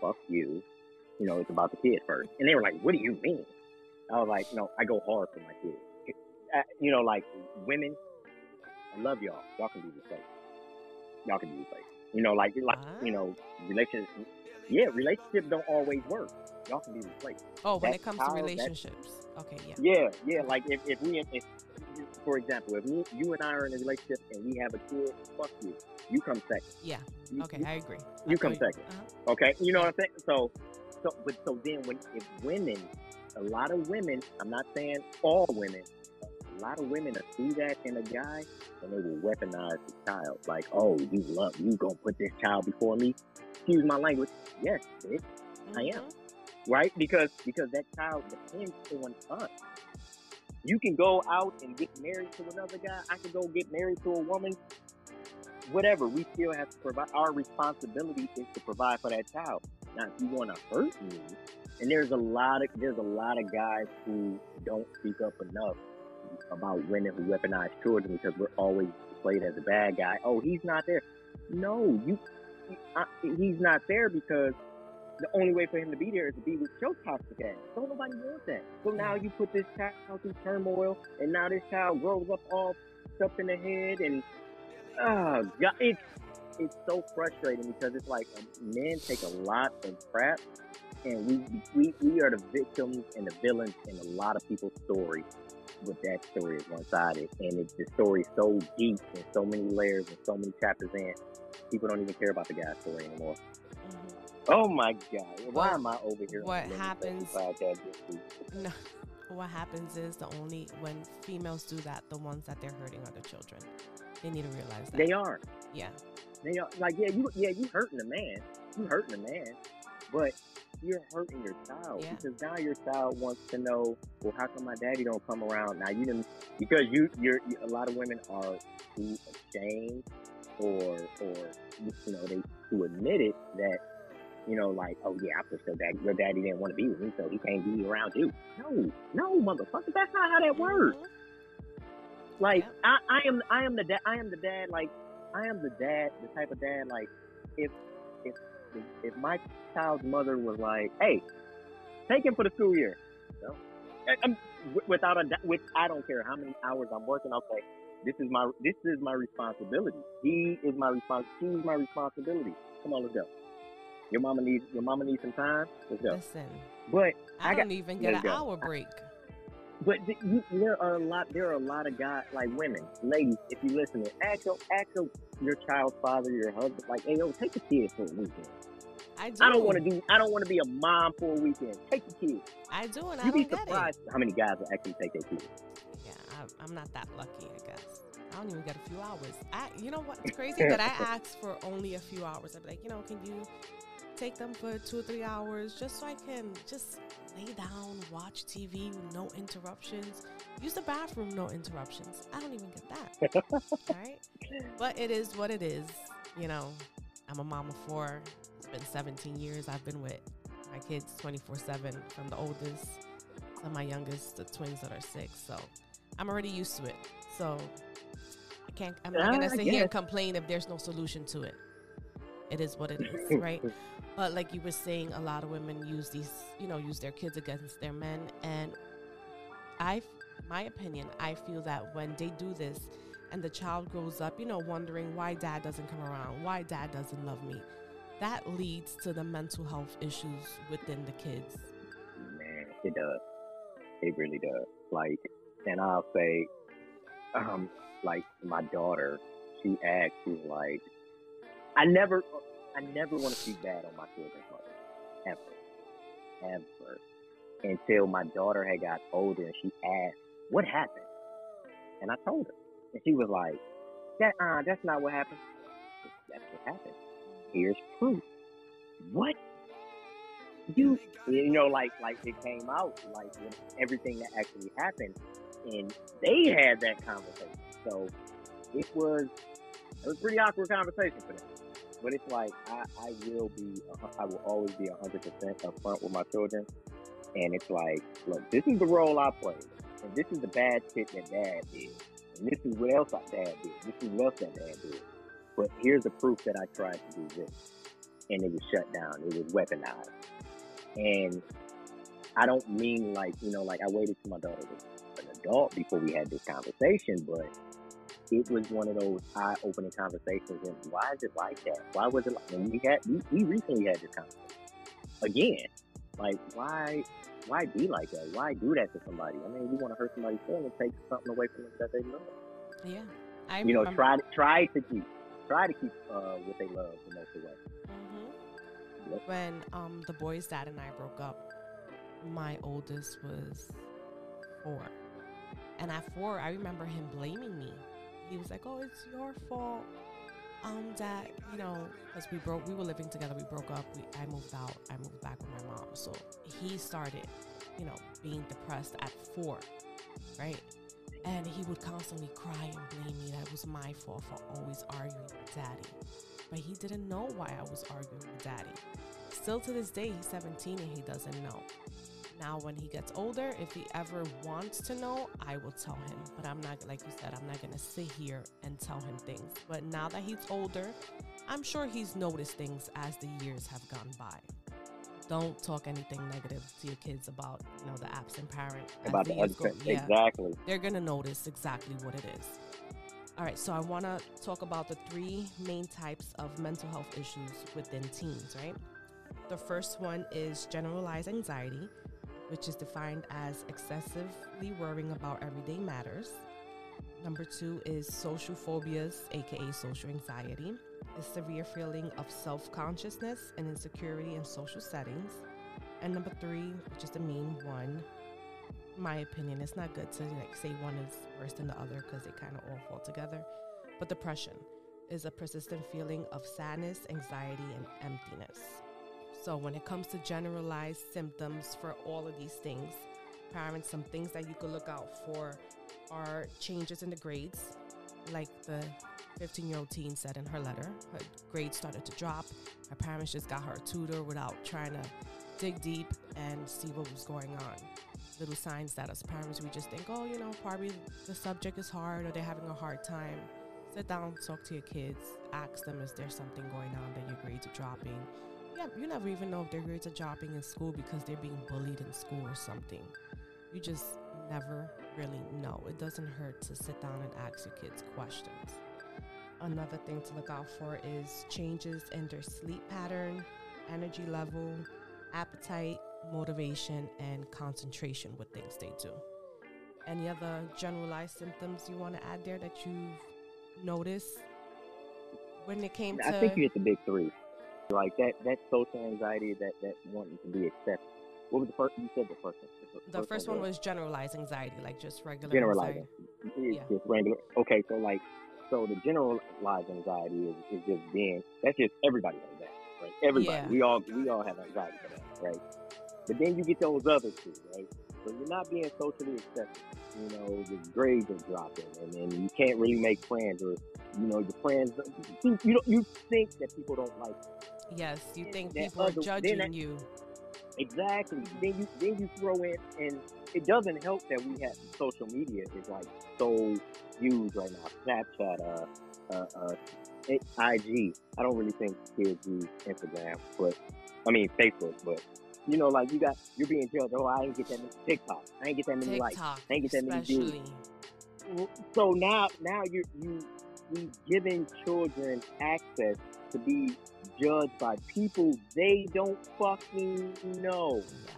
fuck you. You know, it's about the kid first. And they were like, what do you mean? I was like, no, I go hard for my kids. You know, like women, I love y'all. Y'all can be replaced. Y'all can be replaced. You know, like like you know, relationships. Yeah, relationships don't always work. Y'all can be replaced. Oh, when it comes to relationships. Okay, yeah. Yeah, yeah. Like if, if we, if, for example, if you and I are in a relationship and we have a kid, fuck you. You come second. Yeah. You, okay, you, I agree. You I come agree. 2nd uh-huh. Okay, you know what I'm saying? So, so, but so then when if women a lot of women, I'm not saying all women, a lot of women to see that in a guy and they will weaponize the child. Like, oh, you love, you gonna put this child before me? Excuse my language. Yes, bitch, mm-hmm. I am. Mm-hmm. Right? Because because that child depends on us. You can go out and get married to another guy. I can go get married to a woman. Whatever. We still have to provide. Our responsibility is to provide for that child. Now, if you want to hurt me, and there's a lot of there's a lot of guys who don't speak up enough about women who weaponize children because we're always played as a bad guy. Oh, he's not there. No, you, I, he's not there because the only way for him to be there is to be with your toxic ass. Don't nobody want that. So now you put this child through turmoil, and now this child grows up all up in the head, and ah, oh god, it's it's so frustrating because it's like um, men take a lot of crap, and we we we are the victims and the villains in a lot of people's stories. But that story is one sided, and it's the story so deep and so many layers and so many chapters in. People don't even care about the guy's story anymore. Mm-hmm. Oh my god! Why What- am I over here? what happens- Sexy Podcast this week? No. What happens is the only when females do that, the ones that they're hurting are the children. They need to realize that. They are. yeah. They are like yeah, you yeah, you hurting the man. You hurting the man, but you're hurting your child Yeah. because now your child wants to know, well, how come my daddy don't come around? Now you didn't because you you're you, a lot of women are too ashamed or or you know they to admit it that you know like oh yeah I pushed your daddy your daddy didn't want to be with me so he can't be around you. No, no, motherfucker, that's not how that works. Mhm. Like Yep. I, I am I am the dad I am the dad like I am the dad the type of dad like if if my child's mother was like hey take him for the school year no I- I'm, without a doubt which I don't care how many hours I'm working I'll say this is my this is my responsibility. He is my respons she's my responsibility. Come on let's go. Your mama needs your mama needs some time? Let's go. Listen, but I, I don't even get an go. hour break. But th- you, there are a lot. There are a lot of guys, like women, ladies. If you listen, to ask your, ask your, your child's father, your husband, like, hey, yo, take the kid for a weekend. I do. I don't want to do. I don't want to be a mom for a weekend. Take the kid. I do, and I You'd be get it. surprised how many guys will actually take their kids. Yeah, I, I'm not that lucky, I guess. I don't even get a few hours. I, you know what's crazy? that I ask for only a few hours. I'd be like, you know, can you take them for two or three hours just so I can just lay down, watch TV, no interruptions, use the bathroom, no interruptions. I don't even get that. Right, but it is what it is. You know, I'm a mom of four. It's been 17 years. I've been with my kids 24/7 from the oldest to my youngest, the twins that are six. So I'm already used to it. So I can't. I'm not Ah, gonna sit here and complain if there's no solution to it. It is what it is, right? But like you were saying, a lot of women use these, you know, use their kids against their men. And I, my opinion, I feel that when they do this, and the child grows up, you know, wondering why dad doesn't come around, why dad doesn't love me, that leads to the mental health issues within the kids. Man, it does. It really does. Like, and I'll say, um, like my daughter, she asked, she's like, I never, I never want to speak bad on my children's ever, ever, until my daughter had got older and she asked, "What happened?" And I told her, and she was like, "That, uh, that's not what happened. That's what happened. Here's proof. What?" You, you know, like like it came out like everything that actually happened, and they had that conversation. So it was it was pretty awkward conversation for them. But it's like I, I will be I will always be hundred percent upfront with my children, and it's like, look, this is the role I play, and this is the bad shit that Dad did, and this is what else I Dad did, this is what else that Dad did. But here's the proof that I tried to do this, and it was shut down. It was weaponized, and I don't mean like you know like I waited till my daughter was an adult before we had this conversation, but it was one of those eye-opening conversations. And why is it like that? Why was it like? And we had we, we recently had this conversation again. Like why why be like that? Why do that to somebody? I mean, you want to hurt somebody's feelings, take something away from them that they love. Yeah, I You know, remember- try to try to keep try to keep uh, what they love the most away. Mhm. Yep. When um the boy's dad and I broke up, my oldest was four, and at four, I remember him blaming me. He was like, "Oh, it's your fault." Um, that you know, because we broke, we were living together. We broke up. We, I moved out. I moved back with my mom. So he started, you know, being depressed at four, right? And he would constantly cry and blame me that it was my fault for always arguing with daddy. But he didn't know why I was arguing with daddy. Still to this day, he's 17 and he doesn't know. Now, when he gets older, if he ever wants to know, I will tell him. But I'm not, like you said, I'm not going to sit here and tell him things. But now that he's older, I'm sure he's noticed things as the years have gone by. don't talk anything negative to your kids about you know the absent parent About the the years yeah, exactly. they're gonna notice exactly what it is. All right, so I want to talk about the three main types of mental health issues within teens, right? The first one is generalized anxiety, which is defined as excessively worrying about everyday matters. Number two is social phobias, aka social anxiety, a severe feeling of self consciousness and insecurity in social settings. And number three, which is the main one, my opinion, it's not good to like say one is worse than the other because they kind of all fall together. But depression is a persistent feeling of sadness, anxiety, and emptiness. So when it comes to generalized symptoms for all of these things, parents, some things that you could look out for are changes in the grades, like the 15 year old teen said in her letter. Her grades started to drop. Her parents just got her a tutor without trying to dig deep and see what was going on little signs that as parents we just think, oh, you know, probably the subject is hard or they're having a hard time. Sit down, talk to your kids, ask them is there something going on that your grades are dropping. Yeah, you never even know if their grades are dropping in school because they're being bullied in school or something. You just never really know. It doesn't hurt to sit down and ask your kids questions. Another thing to look out for is changes in their sleep pattern, energy level, appetite, motivation, and concentration with things they do. Any other generalized symptoms you want to add there that you've noticed when it came to? I think you hit the big three. Like that, that social anxiety, that that wanting to be accepted. What was the first? You said the first one. the first one was generalized anxiety, like just regular generalizing. anxiety. Yeah. just regular. Okay, so like, so the generalized anxiety is, is just being. That's just everybody has that, right? Everybody. Yeah. We all we all have anxiety for that, right? But then you get those other two, right? So you're not being socially accepted. You know, your grades are dropping, and then you can't really make friends, or you know, your friends. You, you don't. You think that people don't like you. Yes, you think people are other- then judging that- you. Exactly. Then you then you throw in, and it doesn't help that we have social media is like so used right now. Snapchat, uh, uh, uh, it- IG. I don't really think kids use Instagram, but I mean Facebook. But you know, like you got you're being judged. Oh, I ain't get that many TikTok. I ain't get that many likes. I ain't get that many views. So now, now you you we giving children access to be judged by people they don't fucking know. Yes.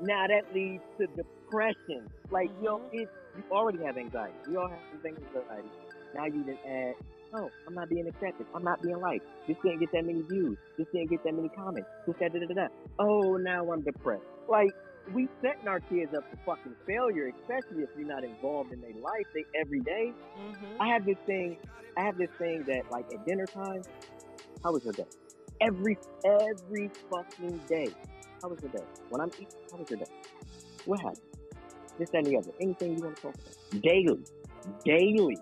Now that leads to depression. Like yo, Mhm. it you already have anxiety. We all have anxiety. Now you just add, oh, I'm not being accepted. I'm not being liked. This didn't get that many views. This didn't get that many comments. This that da da da. da. Oh, now I'm depressed. Like we setting our kids up for fucking failure, especially if you're not involved in their life they every day. Mm-hmm. I have this thing. I have this thing that like at dinner time. How was your day? Every every fucking day. How was your day? When I'm eating, how was your day? What happened? This that, and the other. Anything you want to talk about? Daily, daily.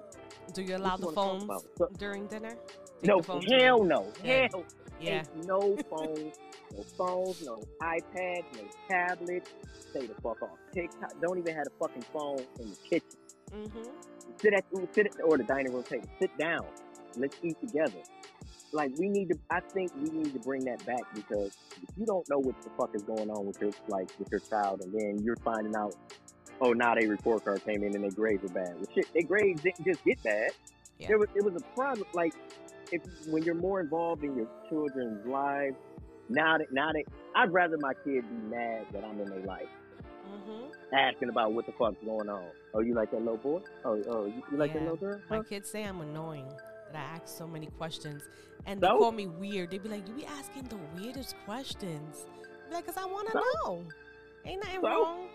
Do you allow the phones? So- during dinner? Take no, hell no, hell. Yeah. Ain't no phones, no phones, no iPads, no tablets. Stay the fuck off. TikTok. Don't even have a fucking phone in the kitchen. Mm-hmm. sit at sit at or the dining room table. Sit down. Let's eat together. Like we need to. I think we need to bring that back because if you don't know what the fuck is going on with your like with your child, and then you're finding out, oh, now they report card came in and their grades are bad. Well, shit, their grades didn't just get bad. Yeah. There was it was a problem. Like if when you're more involved in your children's lives, now that now that I'd rather my kid be mad that I'm in their life Mm-hmm. asking about what the fuck's going on. Oh, you like that little boy? Oh, oh, you, you like that Yeah. little girl? My kids say I'm annoying that I ask so many questions, and they call me weird. They'd be like, "You be asking the weirdest questions." Like, "Cause I want to So? know." Ain't nothing So? wrong.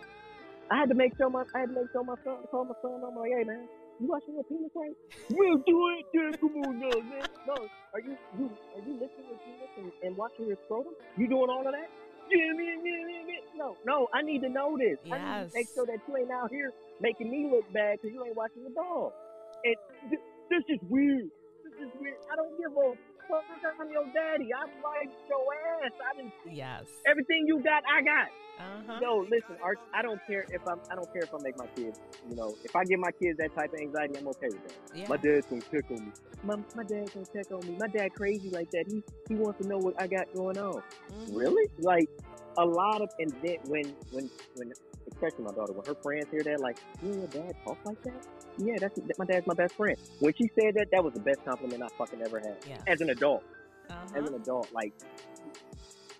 I had to make sure my I had to make sure my son call my son. I'm like, hey man, you watching your penis right? We'll do it, Dad. Come on now, man. No, are you you are you lifting your penis and, and watching your scrotum? You doing all of that? Yeah, man, yeah, man, man. No, no, I need to know this. I need Yes. to make sure that you ain't out here making me look bad because you ain't watching the dog. And th- this is weird. This is weird. I don't give a fuck. I'm your daddy. I like your ass. I didn't. Yes. Everything you got, I got. Uh-huh. Yo, listen, Art, I don't care if I'm. I don't care if I make my kids. You know, if I give my kids that type of anxiety, I'm okay with that. Yeah. My dad's gonna check on me. My my dad's gonna check on me. My dad crazy like that. He he wants to know what I got going on. Mhm. Really? Like a lot of and then when when when especially my daughter when her friends hear that like and your dad talk like that. Yeah, that's my dad's my best friend. When she said that, that was the best compliment I fucking ever had Yeah. as an adult. Uh-huh. As an adult, like.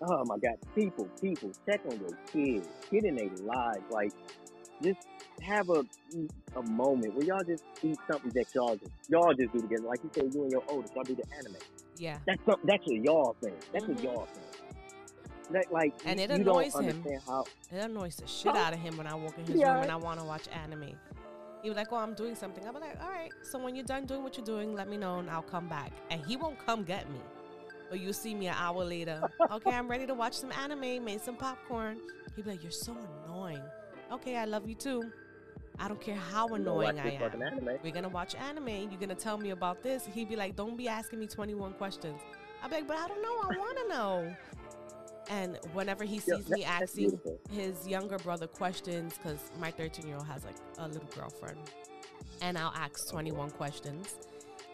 Oh my God! People, people, check on your kids. Get in their lives. Like, just have a a moment where y'all just eat something that y'all just y'all just do together. Like you said, you and your oldest, y'all do the anime. Yeah. That's some, that's a y'all thing. That's Mhm. a y'all thing. That, like, And it you annoys don't him. how. It annoys the shit out of him when I walk in his Yeah. room and I want to watch anime. He was like, "Oh, I'm doing something." I'm like, "All right. So when you're done doing what you're doing, let me know and I'll come back." And he won't come get me, but you'll see me an hour later. okay, I'm ready to watch some anime. Made some popcorn. He'd be like, "You're so annoying." Okay, I love you too. I don't care how annoying I am. anime. We're gonna watch anime. You're gonna tell me about this. He'd be like, "Don't be asking me 21 questions." I'd be like, "But I don't know. I want to know." And whenever he sees me asking his younger brother questions, because my 13 year old has like a little girlfriend, and I'll ask 21 questions,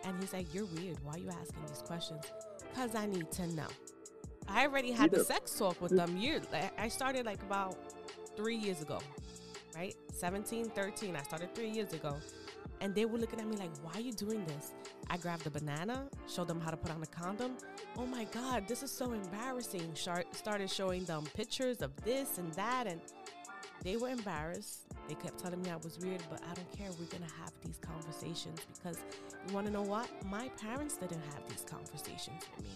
and he's like, "You're weird. Why are you asking these questions?" Because I need to know. I already had the sex talk with them years. I started like about three years ago, right? 17, 13. I started three years ago. And they were looking at me like, why are you doing this? I grabbed a banana, showed them how to put on a condom. Oh my God, this is so embarrassing. Started showing them pictures of this and that. And they were embarrassed. They kept telling me I was weird, but I don't care. We're going to have these conversations because you want to know what? My parents didn't have these conversations with me.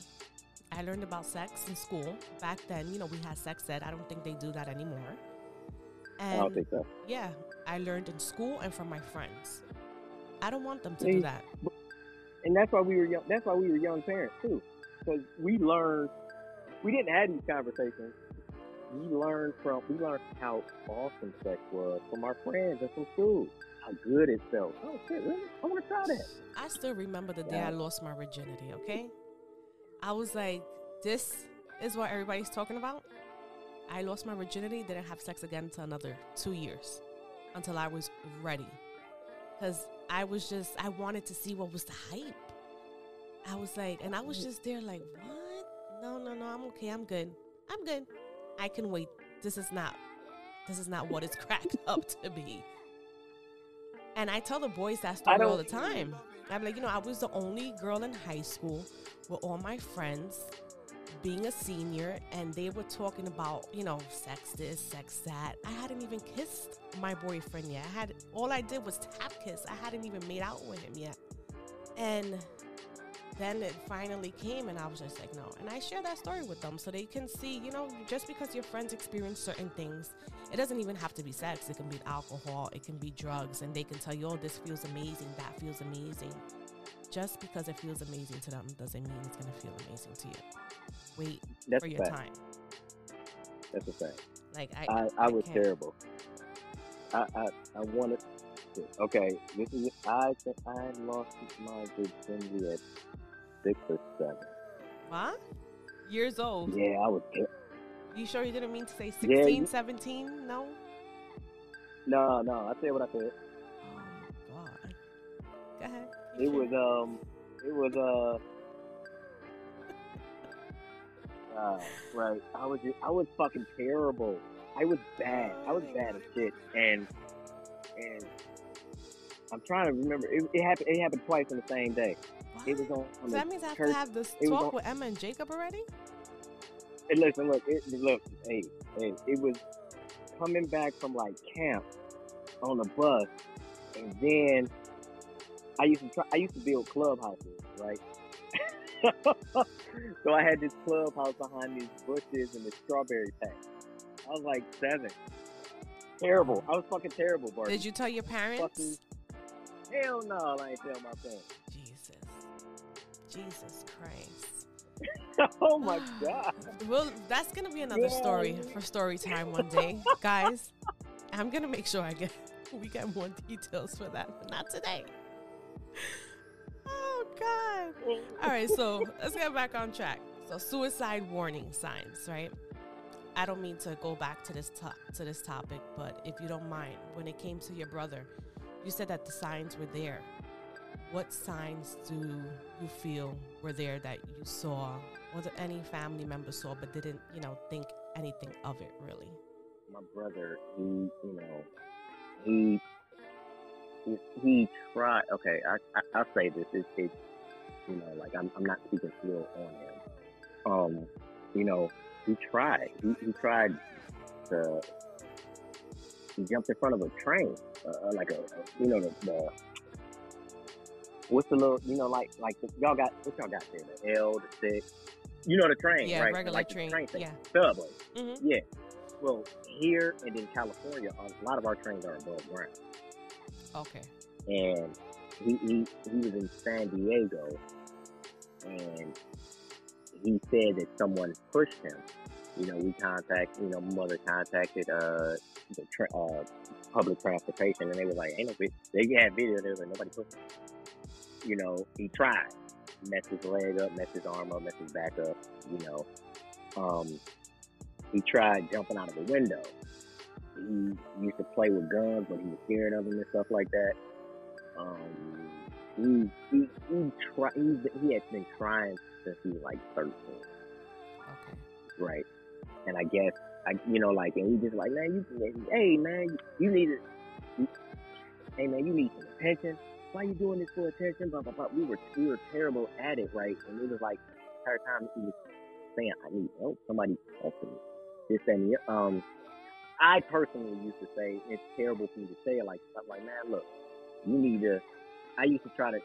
I learned about sex in school. Back then, you know, we had sex ed. I don't think they do that anymore. I don't think so. yeah, I learned in school and from my friends. I don't want them to do that. and that's why we were young. That's why we were young parents too, because we learned. We didn't have these conversations. We learned from. We learned how awesome sex was from our friends and from school. How good it felt. Oh shit! Really? I want to try that. I still remember the day Yeah. I lost my virginity, okay? I was like, this is what everybody's talking about. I lost my virginity, didn't have sex again until another two years until I was ready. Because I was just, I wanted to see what was the hype. I was like, and I was just there like, what? No, no, no, I'm okay. I'm good. I'm good. I can wait. This is not, this is not what it's cracked up to be. And I tell the boys that story all the time. I'm like, you know, I was the only girl in high school with all my friends being a senior, and they were talking about, you know, sex this, sex that. I hadn't even kissed my boyfriend yet. I had all I did was tap kiss. I hadn't even made out with him yet. And then it finally came, and I was just like, no. And I share that story with them so they can see, you know, just because your friends experience certain things, it doesn't even have to be sex. It can be alcohol, it can be drugs, and they can tell you, oh, this feels amazing, that feels amazing. Just because it feels amazing to them doesn't mean it's going to feel amazing to you. Wait That's for your fact. time. That's a fact. Like I, I, I was can't. terrible. I, I, I wanted. To. Okay, this is. I think I lost my virginity at six or seven. What? Years old. Yeah, I was. You sure you didn't mean to say Yeah, 16, you- 17? No? No, no. I tell you what I said. It was um. It was uh. Uh, right. I was just, I was fucking terrible. I was bad. I was bad as shit. And and I'm trying to remember. It, it happened. It happened twice in the same day. It was on. on So that means I have church- to have this talk on- with Emma and Jacob already? Hey, listen, look, it, look, hey, hey, it was coming back from like camp on the bus, and then I used to try. I used to build clubhouses, right? so I had this clubhouse behind these bushes and the strawberry patch. I was like seven. Terrible. I was fucking terrible, Bart. Did you tell your parents? Fucking- Hell no, I ain't tell my parents. Jesus. Jesus Christ. oh my god. Well, that's gonna be another Yeah. story for story time one day, guys. I'm gonna make sure I get we get more details for that, but not today. Oh God! All right, so let's get back on track. So suicide warning signs, right? I don't mean to go back to this to- to this topic, but if you don't mind, when it came to your brother, you said that the signs were there. What signs do you feel were there that you saw, or that any family member saw, but didn't, you know, think anything of it really? My brother, he, you know, he he, he tried. Okay, I, I I'll say this. It's, it's you know, like I'm I'm not speaking ill on him. Um, you know, he tried. He, he tried to. He jumped in front of a train, uh, like a, a you know the, the what's the little you know like like the, y'all got what y'all got there the L the six you know the train Yeah, right regular like train, the train thing. yeah. subway Mm-hmm. yeah well here and in California a lot of our trains are above ground Okay. and he, he he was in San Diego, and he said that someone pushed him. You know, we contact, you know, mother contacted uh the tra- uh public transportation, and they were like, "Ain't no. They had video. They was like, nobody pushed him." You know, he tried, messed his leg up, messed his arm up, messed his back up. You know, um, he tried jumping out of a window. He used to play with guns, but he was scared of them and stuff like that. Um, he he he, try, he he had been trying since he was like thirteen, Okay. right? And I guess I you know like and he just like man you hey man you, you need to hey man you need some attention. Why you doing this for attention? Blah blah blah. We were we were terrible at it, right? And it was like the entire time he was saying I need help. Somebody help me. This and the um. I personally used to say it's terrible for me to say it like I'm like man look you need to. I used to try to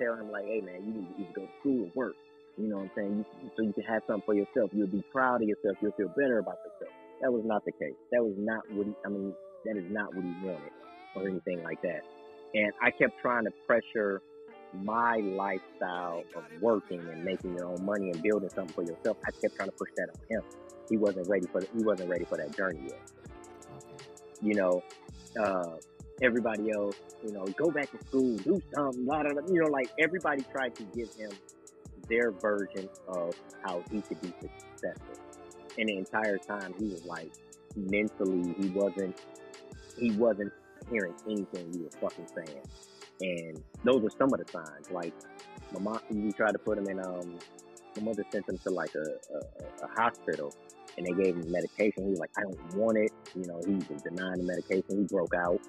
tell him like, hey man, you need to either go to school or work. You know what I'm saying? You, so you can have something for yourself. You'll be proud of yourself. You'll feel better about yourself. That was not the case. That was not what he. I mean, that is not what he wanted or anything like that. And I kept trying to pressure my lifestyle of working and making your own money and building something for yourself. I kept trying to push that on him. He wasn't ready for the, he wasn't ready for that journey yet. You know, uh, everybody else, you know, go back to school, do something, blah, blah, blah. you know, like everybody tried to give him their version of how he could be successful. And the entire time he was like, mentally, he wasn't, he wasn't hearing anything you were fucking saying. And those are some of the signs. Like, my mom, we tried to put him in, um, my mother sent him to like a, a, a hospital and they gave him medication. He was like, I don't want it. You know, he was denying the medication. He broke out.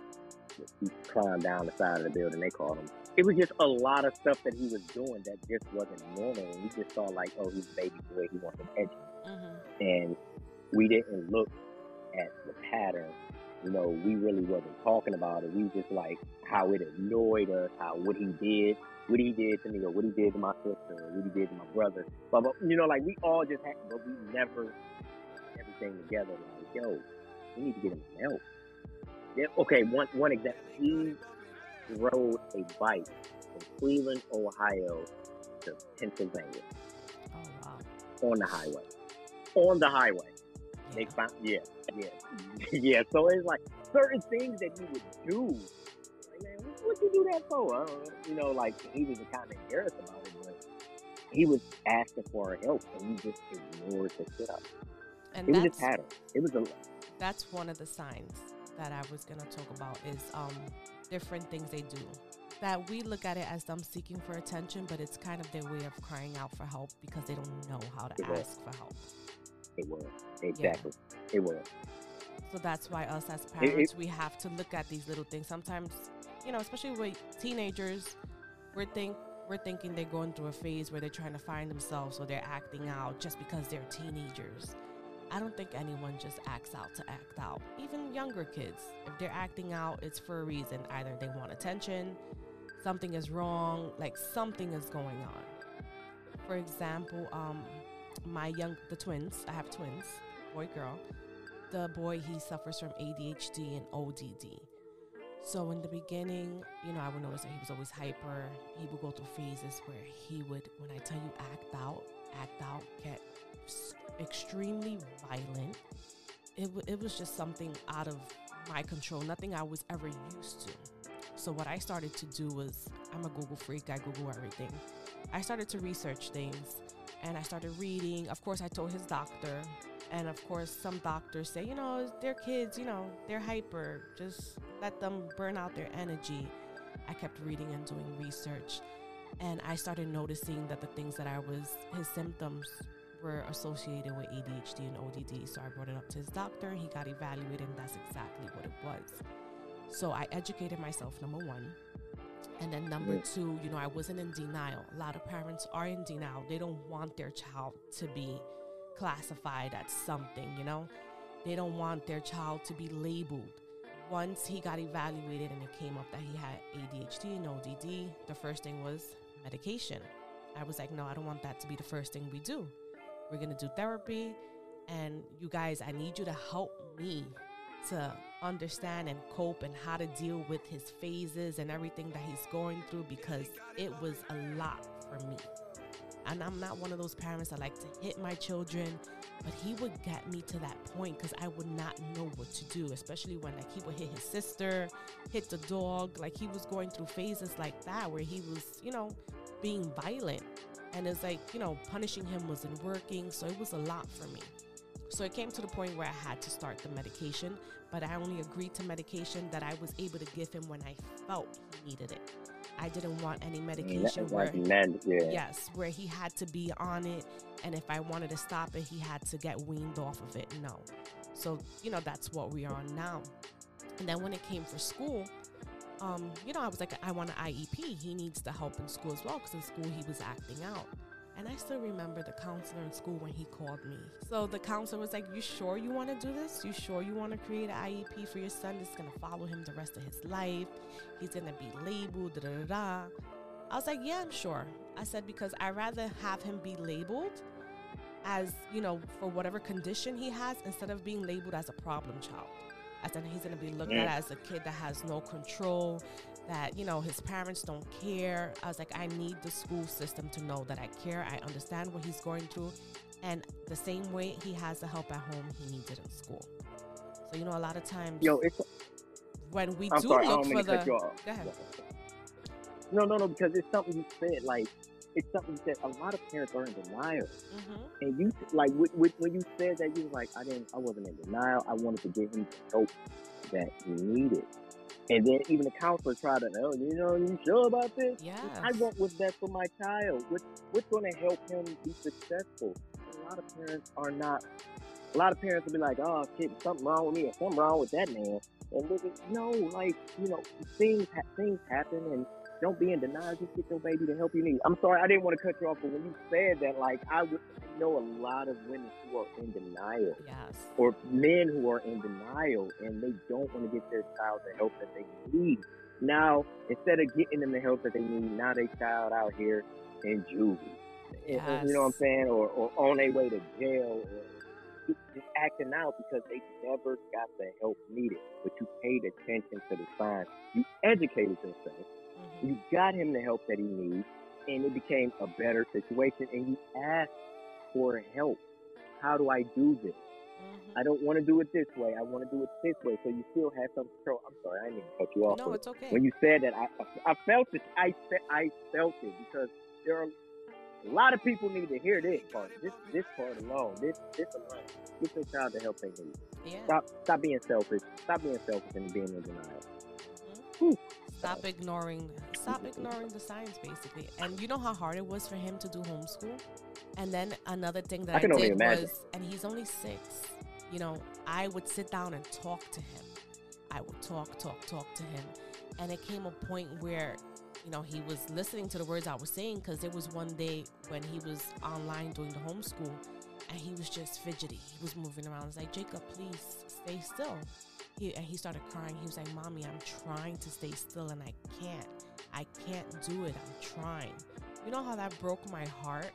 He climbed down the side of the building. They called him. It was just a lot of stuff that he was doing that just wasn't normal. And we just saw like, oh, he's a baby boy. He wants attention. Mm-hmm. And we didn't look at the pattern. You know, we really wasn't talking about it. We just like how it annoyed us, how what he did, what he did to me, or what he did to my sister, or what he did to my brother. But, but you know, like we all just had, but we never everything together. Like, yo, we need to get him some help. Yeah, okay, one one example. He rode a bike from Cleveland, Ohio, to Pennsylvania Oh wow. on the highway. On the highway. They Yeah. found, yeah, yeah, yeah. So it's like certain things that you would do. Like, man, what, you do that for? I don't know. You know, like he was kind of embarrassed about it, but he was asking for help, and he just ignored the shit out. And It was that's just pattern. It was a that's one of the signs that I was gonna talk about is um different things they do. That we look at it as them seeking for attention, but it's kind of their way of crying out for help because they don't know how to It was. ask for help. it was exactly it was. So that's why us as it- parents, we have to look at these little things. Sometimes, you know, especially with teenagers, we're think we're thinking they're going through a phase where they're trying to find themselves or they're acting out just because they're teenagers. I don't think anyone just acts out to act out. Even younger kids, if they're acting out, it's for a reason. Either they want attention, something is wrong, like something is going on. For example, um, my young the twins, I have twins, boy girl the boy he suffers from ADHD and ODD. So in the beginning, you know, I would notice that he was always hyper. He would go through phases where he would, when I tell you act out, act out, get extremely violent. It, w- it was just something out of my control, nothing I was ever used to. So what I started to do was, I'm a Google freak. I Google everything. I started to research things, and I started reading. Of course, I told his doctor, and of course, some doctors say, you know, they're kids, you know, they're hyper. Just let them burn out their energy. I kept reading and doing research, and I started noticing that the things that I was, his symptoms were associated with ADHD and ODD. So I brought it up to his doctor. He got evaluated, and that's exactly what it was. So I educated myself, number one. And then number mm. two, you know, I wasn't in denial. A lot of parents are in denial. They don't want their child to be classified as something, you know? They don't want their child to be labeled. Once he got evaluated and it came up that he had ADHD and ODD, the first thing was medication. I was like, no, I don't want that to be the first thing we do. We're going to do therapy. And you guys, I need you to help me to understand and cope and how to deal with his phases and everything that he's going through because it was a lot for me. And I'm not one of those parents that like to hit my children, but he would get me to that point because I would not know what to do, especially when like he would hit his sister, hit the dog. Like he was going through phases like that where he was, you know, being violent. And it's like, you know, punishing him wasn't working. So it was a lot for me. So it came to the point where I had to start the medication, but I only agreed to medication that I was able to give him when I felt he needed it. I didn't want any medication where men, yeah. yes, where he had to be on it and if I wanted to stop it, he had to get weaned off of it. No. So, you know, that's what we are on now. And then when it came for school, um, you know, I was like, I want an IEP. He needs the help in school as well because in school he was acting out. And I still remember the counselor in school when he called me. So the counselor was like, You sure you want to do this? You sure you want to create an IEP for your son that's going to follow him the rest of his life? He's going to be labeled, da da da. I was like, Yeah, I'm sure. I said, Because I'd rather have him be labeled as, you know, for whatever condition he has instead of being labeled as a problem child. I said he's going to be looked at as a kid that has no control, that, you know, his parents don't care. I was like, I need the school system to know that I care. I understand what he's going through. And the same way he has the help at home, he needs it in school. So, you know, a lot of times Yo, it's when we I'm do sorry, look for the. you off. Go ahead. No, no, no, because it's something you said. Like, it's something that. A lot of parents are in denial, hmm and you like when you said that, you was like, I didn't, I wasn't in denial. I wanted to give him the help that he needed. And then even the counselor tried to, oh, you know, you sure about this? Yes. I want what's best for my child. What, what's going to help him be successful? A lot of parents are not. A lot of parents will be like, "Oh, kid, something wrong with me, or something wrong with that man." And look at no, like you know, things ha- things happen, and don't be in denial. Just get your baby the help you need. I'm sorry, I didn't want to cut you off, but when you said that, like I would I know a lot of women who are in denial, Yes. or men who are in denial, and they don't want to get their child the help that they need. Now, instead of getting them the help that they need, now they child out here in juvie. And You know what I'm saying? Or, or on their way to jail, just acting out because they never got the help needed. But you paid attention to the signs. You educated yourself. Mhm. You got him the help that he needs, and it became a better situation. And you asked for help. How do I do this? Mhm. I don't want to do it this way. I want to do it this way. So you still have some control. I'm sorry, I didn't mean cut you off. No, it's okay. when you said that, I I felt it. I I felt it because there are a lot of people need to hear this part. This this part alone. This this alone. Get your child the help they need. yeah. Stop stop being selfish. Stop being selfish and being in denial. Stop ignoring stop ignoring the signs basically. And you know how hard it was for him to do homeschool? And then another thing that I I, did was and he's only six. You know, I would sit down and talk to him. I would talk, talk, talk to him. And it came a point where, you know, he was listening to the words I was saying because there was one day when he was online doing the homeschool and he was just fidgety. He was moving around. I was like, Jacob, please stay still. He, and he started crying. He was like, Mommy, I'm trying to stay still and I can't. I can't do it. I'm trying. You know how that broke my heart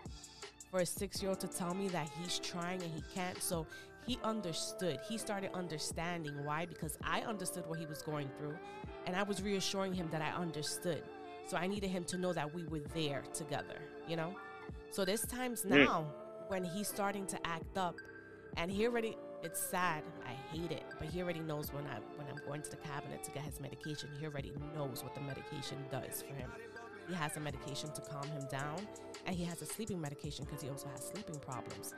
for a six year old to tell me that he's trying and he can't? So he understood. He started understanding why because I understood what he was going through and I was reassuring him that I understood. So I needed him to know that we were there together, you know? So there's times Mm. now when he's starting to act up and he already it's sad. I hate it, but he already knows when I when I'm going to the cabinet to get his medication. He already knows what the medication does for him. He has a medication to calm him down, and he has a sleeping medication because he also has sleeping problems.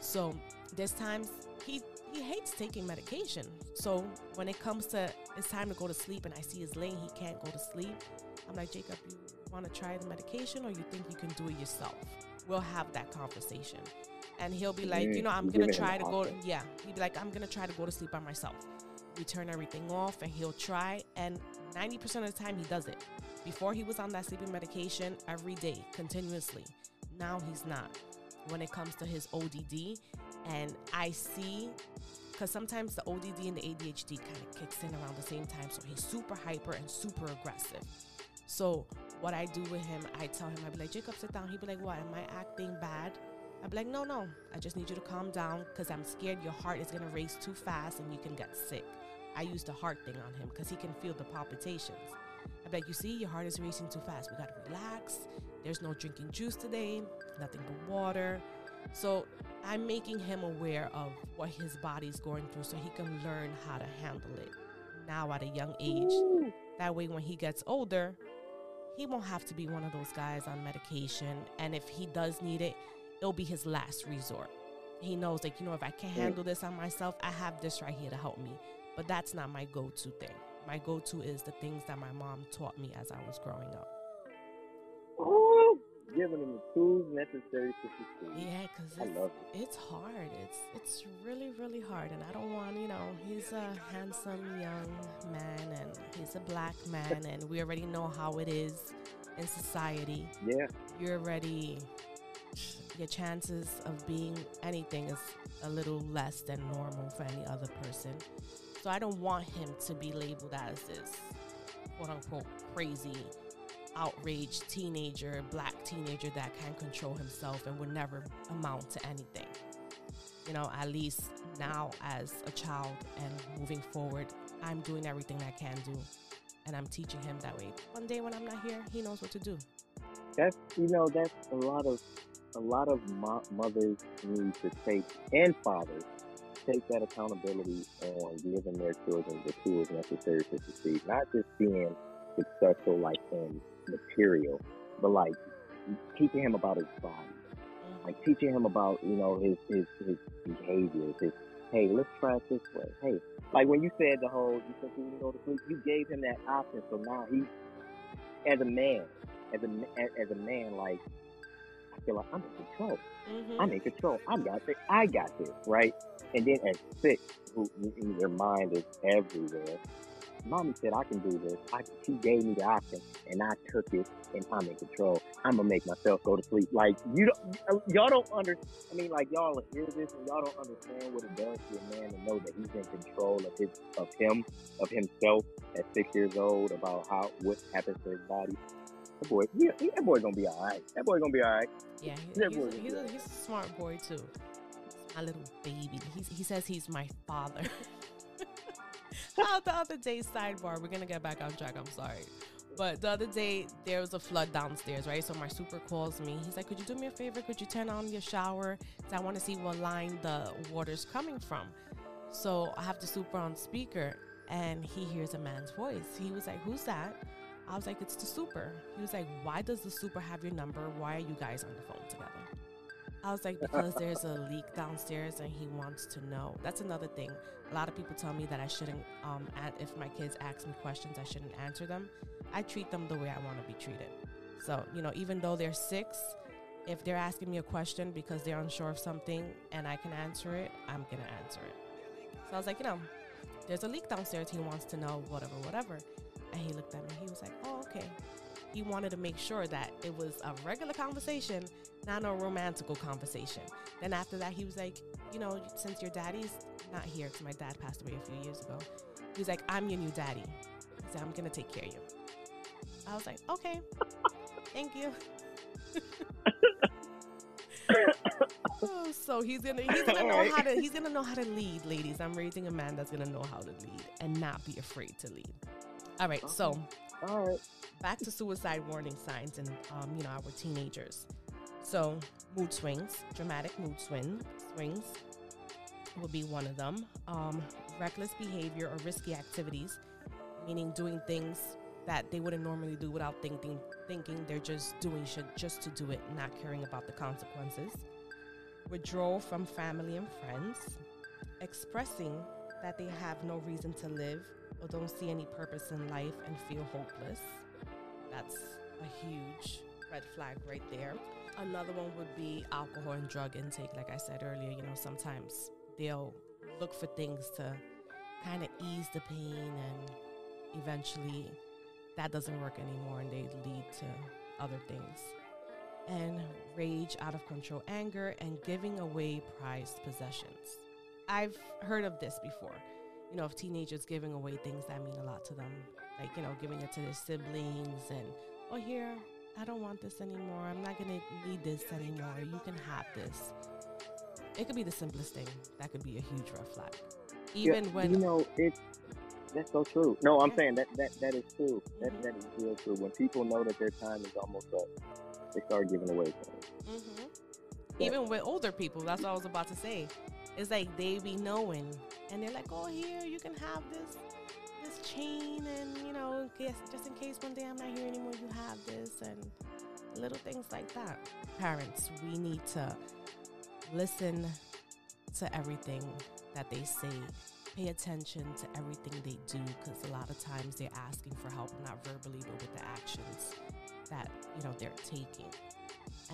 So there's times he he hates taking medication. So when it comes to it's time to go to sleep, and I see he's laying, he can't go to sleep. I'm like, Jacob, you want to try the medication, or you think you can do it yourself? We'll have that conversation and he'll be like, you know, I'm gonna try to go. Yeah, he'd be like, I'm gonna try to go to sleep by myself. We turn everything off, and he'll try. And 90% of the time, he does it. Before he was on that sleeping medication every day, continuously. Now he's not. When it comes to his ODD, and I see, because sometimes the ODD and the ADHD kind of kicks in around the same time, so he's super hyper and super aggressive. So what I do with him, I tell him, I be like, Jacob, sit down. He'd be like, What? Am I acting bad? I'd be like, no, no, I just need you to calm down because I'm scared your heart is going to race too fast and you can get sick. I use the heart thing on him because he can feel the palpitations. I'd be like, you see, your heart is racing too fast. We got to relax. There's no drinking juice today, nothing but water. So I'm making him aware of what his body's going through so he can learn how to handle it now at a young age. That way, when he gets older, he won't have to be one of those guys on medication. And if he does need it, it'll be his last resort. He knows, like, you know, if I can't handle this on myself, I have this right here to help me. But that's not my go to thing. My go to is the things that my mom taught me as I was growing up. Ooh, giving him the tools necessary to succeed. Yeah, because it's, it. it's hard. It's it's really really hard, and I don't want you know he's a handsome young man, and he's a black man, and we already know how it is in society. Yeah. You're already your chances of being anything is a little less than normal for any other person. So I don't want him to be labeled as this quote unquote crazy, outraged teenager, black teenager that can't control himself and would never amount to anything. You know, at least now as a child and moving forward, I'm doing everything I can do. And I'm teaching him that way. One day when I'm not here, he knows what to do. That's you know that's a lot of a lot of mo- mothers need to take and fathers take that accountability on giving their children the tools necessary to succeed. Not just being successful like in material, but like teaching him about his body, like mm-hmm. teaching him about you know his his his behaviors. His hey, let's try it this way. Hey, like when you said the whole you said he didn't go to sleep, you gave him that option. So now he, as a man, as a as- a man, like feel like I'm in control. Mm-hmm. I'm in control. I got this. I got this, right? And then at six, who, their mind is everywhere. Mommy said I can do this. I, she gave me the option, and I took it, and I'm in control. I'm gonna make myself go to sleep. Like you, don't, y'all don't under. I mean, like y'all hear this, and y'all don't understand what it does to a man to know that he's in control of his, of him, of himself at six years old about how what happens to his body. That boy, yeah, that boy gonna be all right. That boy gonna be all right. Yeah, he- he's, a, he's, a, he's a smart boy too. My little baby. He's, he says he's my father. How the other day, sidebar, we're gonna get back on track. I'm sorry. But the other day, there was a flood downstairs, right? So my super calls me. He's like, Could you do me a favor? Could you turn on your shower? Because I want to see what line the water's coming from. So I have the super on speaker, and he hears a man's voice. He was like, Who's that? I was like, It's the super. He was like, Why does the super have your number? Why are you guys on the phone together? I was like, because there's a leak downstairs and he wants to know. That's another thing. A lot of people tell me that I shouldn't, um, if my kids ask me questions, I shouldn't answer them. I treat them the way I want to be treated. So, you know, even though they're six, if they're asking me a question because they're unsure of something and I can answer it, I'm going to answer it. So I was like, you know, there's a leak downstairs. He wants to know whatever, whatever. And he looked at me. He was like, oh, okay. He wanted to make sure that it was a regular conversation, not a romantical conversation. Then after that, he was like, you know, since your daddy's not here, because my dad passed away a few years ago, he was like, I'm your new daddy. He said, I'm going to take care of you. I was like, okay, thank you. Oh, so he's gonna he's gonna know how to he's gonna know how to lead, ladies. I'm raising a man that's gonna know how to lead and not be afraid to lead. All right, so All right. back to suicide warning signs and um, you know our teenagers. So mood swings, dramatic mood swing swings would be one of them. Um, reckless behavior or risky activities, meaning doing things that they wouldn't normally do without thinking thinking they're just doing shit just to do it, not caring about the consequences. Withdrawal from family and friends, expressing that they have no reason to live or don't see any purpose in life and feel hopeless. That's a huge red flag right there. Another one would be alcohol and drug intake. Like I said earlier, you know, sometimes they'll look for things to kind of ease the pain and eventually that doesn't work anymore and they lead to other things. And rage, out of control anger, and giving away prized possessions. I've heard of this before. You know, of teenagers giving away things that mean a lot to them, like, you know, giving it to their siblings and, oh, here, I don't want this anymore. I'm not going to need this anymore. You can have this. It could be the simplest thing. That could be a huge red flag. Even yeah, when you know it's that's so true. No, I'm Yeah. saying that that that is true. That Mhm. that is real true. When people know that their time is almost up, they start giving away things. hmm Yeah. Even with older people, that's what I was about to say. It's like they be knowing, and they're like, "Oh, here you can have this, this chain, and you know, just in case one day I'm not here anymore, you have this, and little things like that." Parents, we need to listen to everything that they say. Pay attention to everything they do, because a lot of times they're asking for help, not verbally, but with the actions that you know they're taking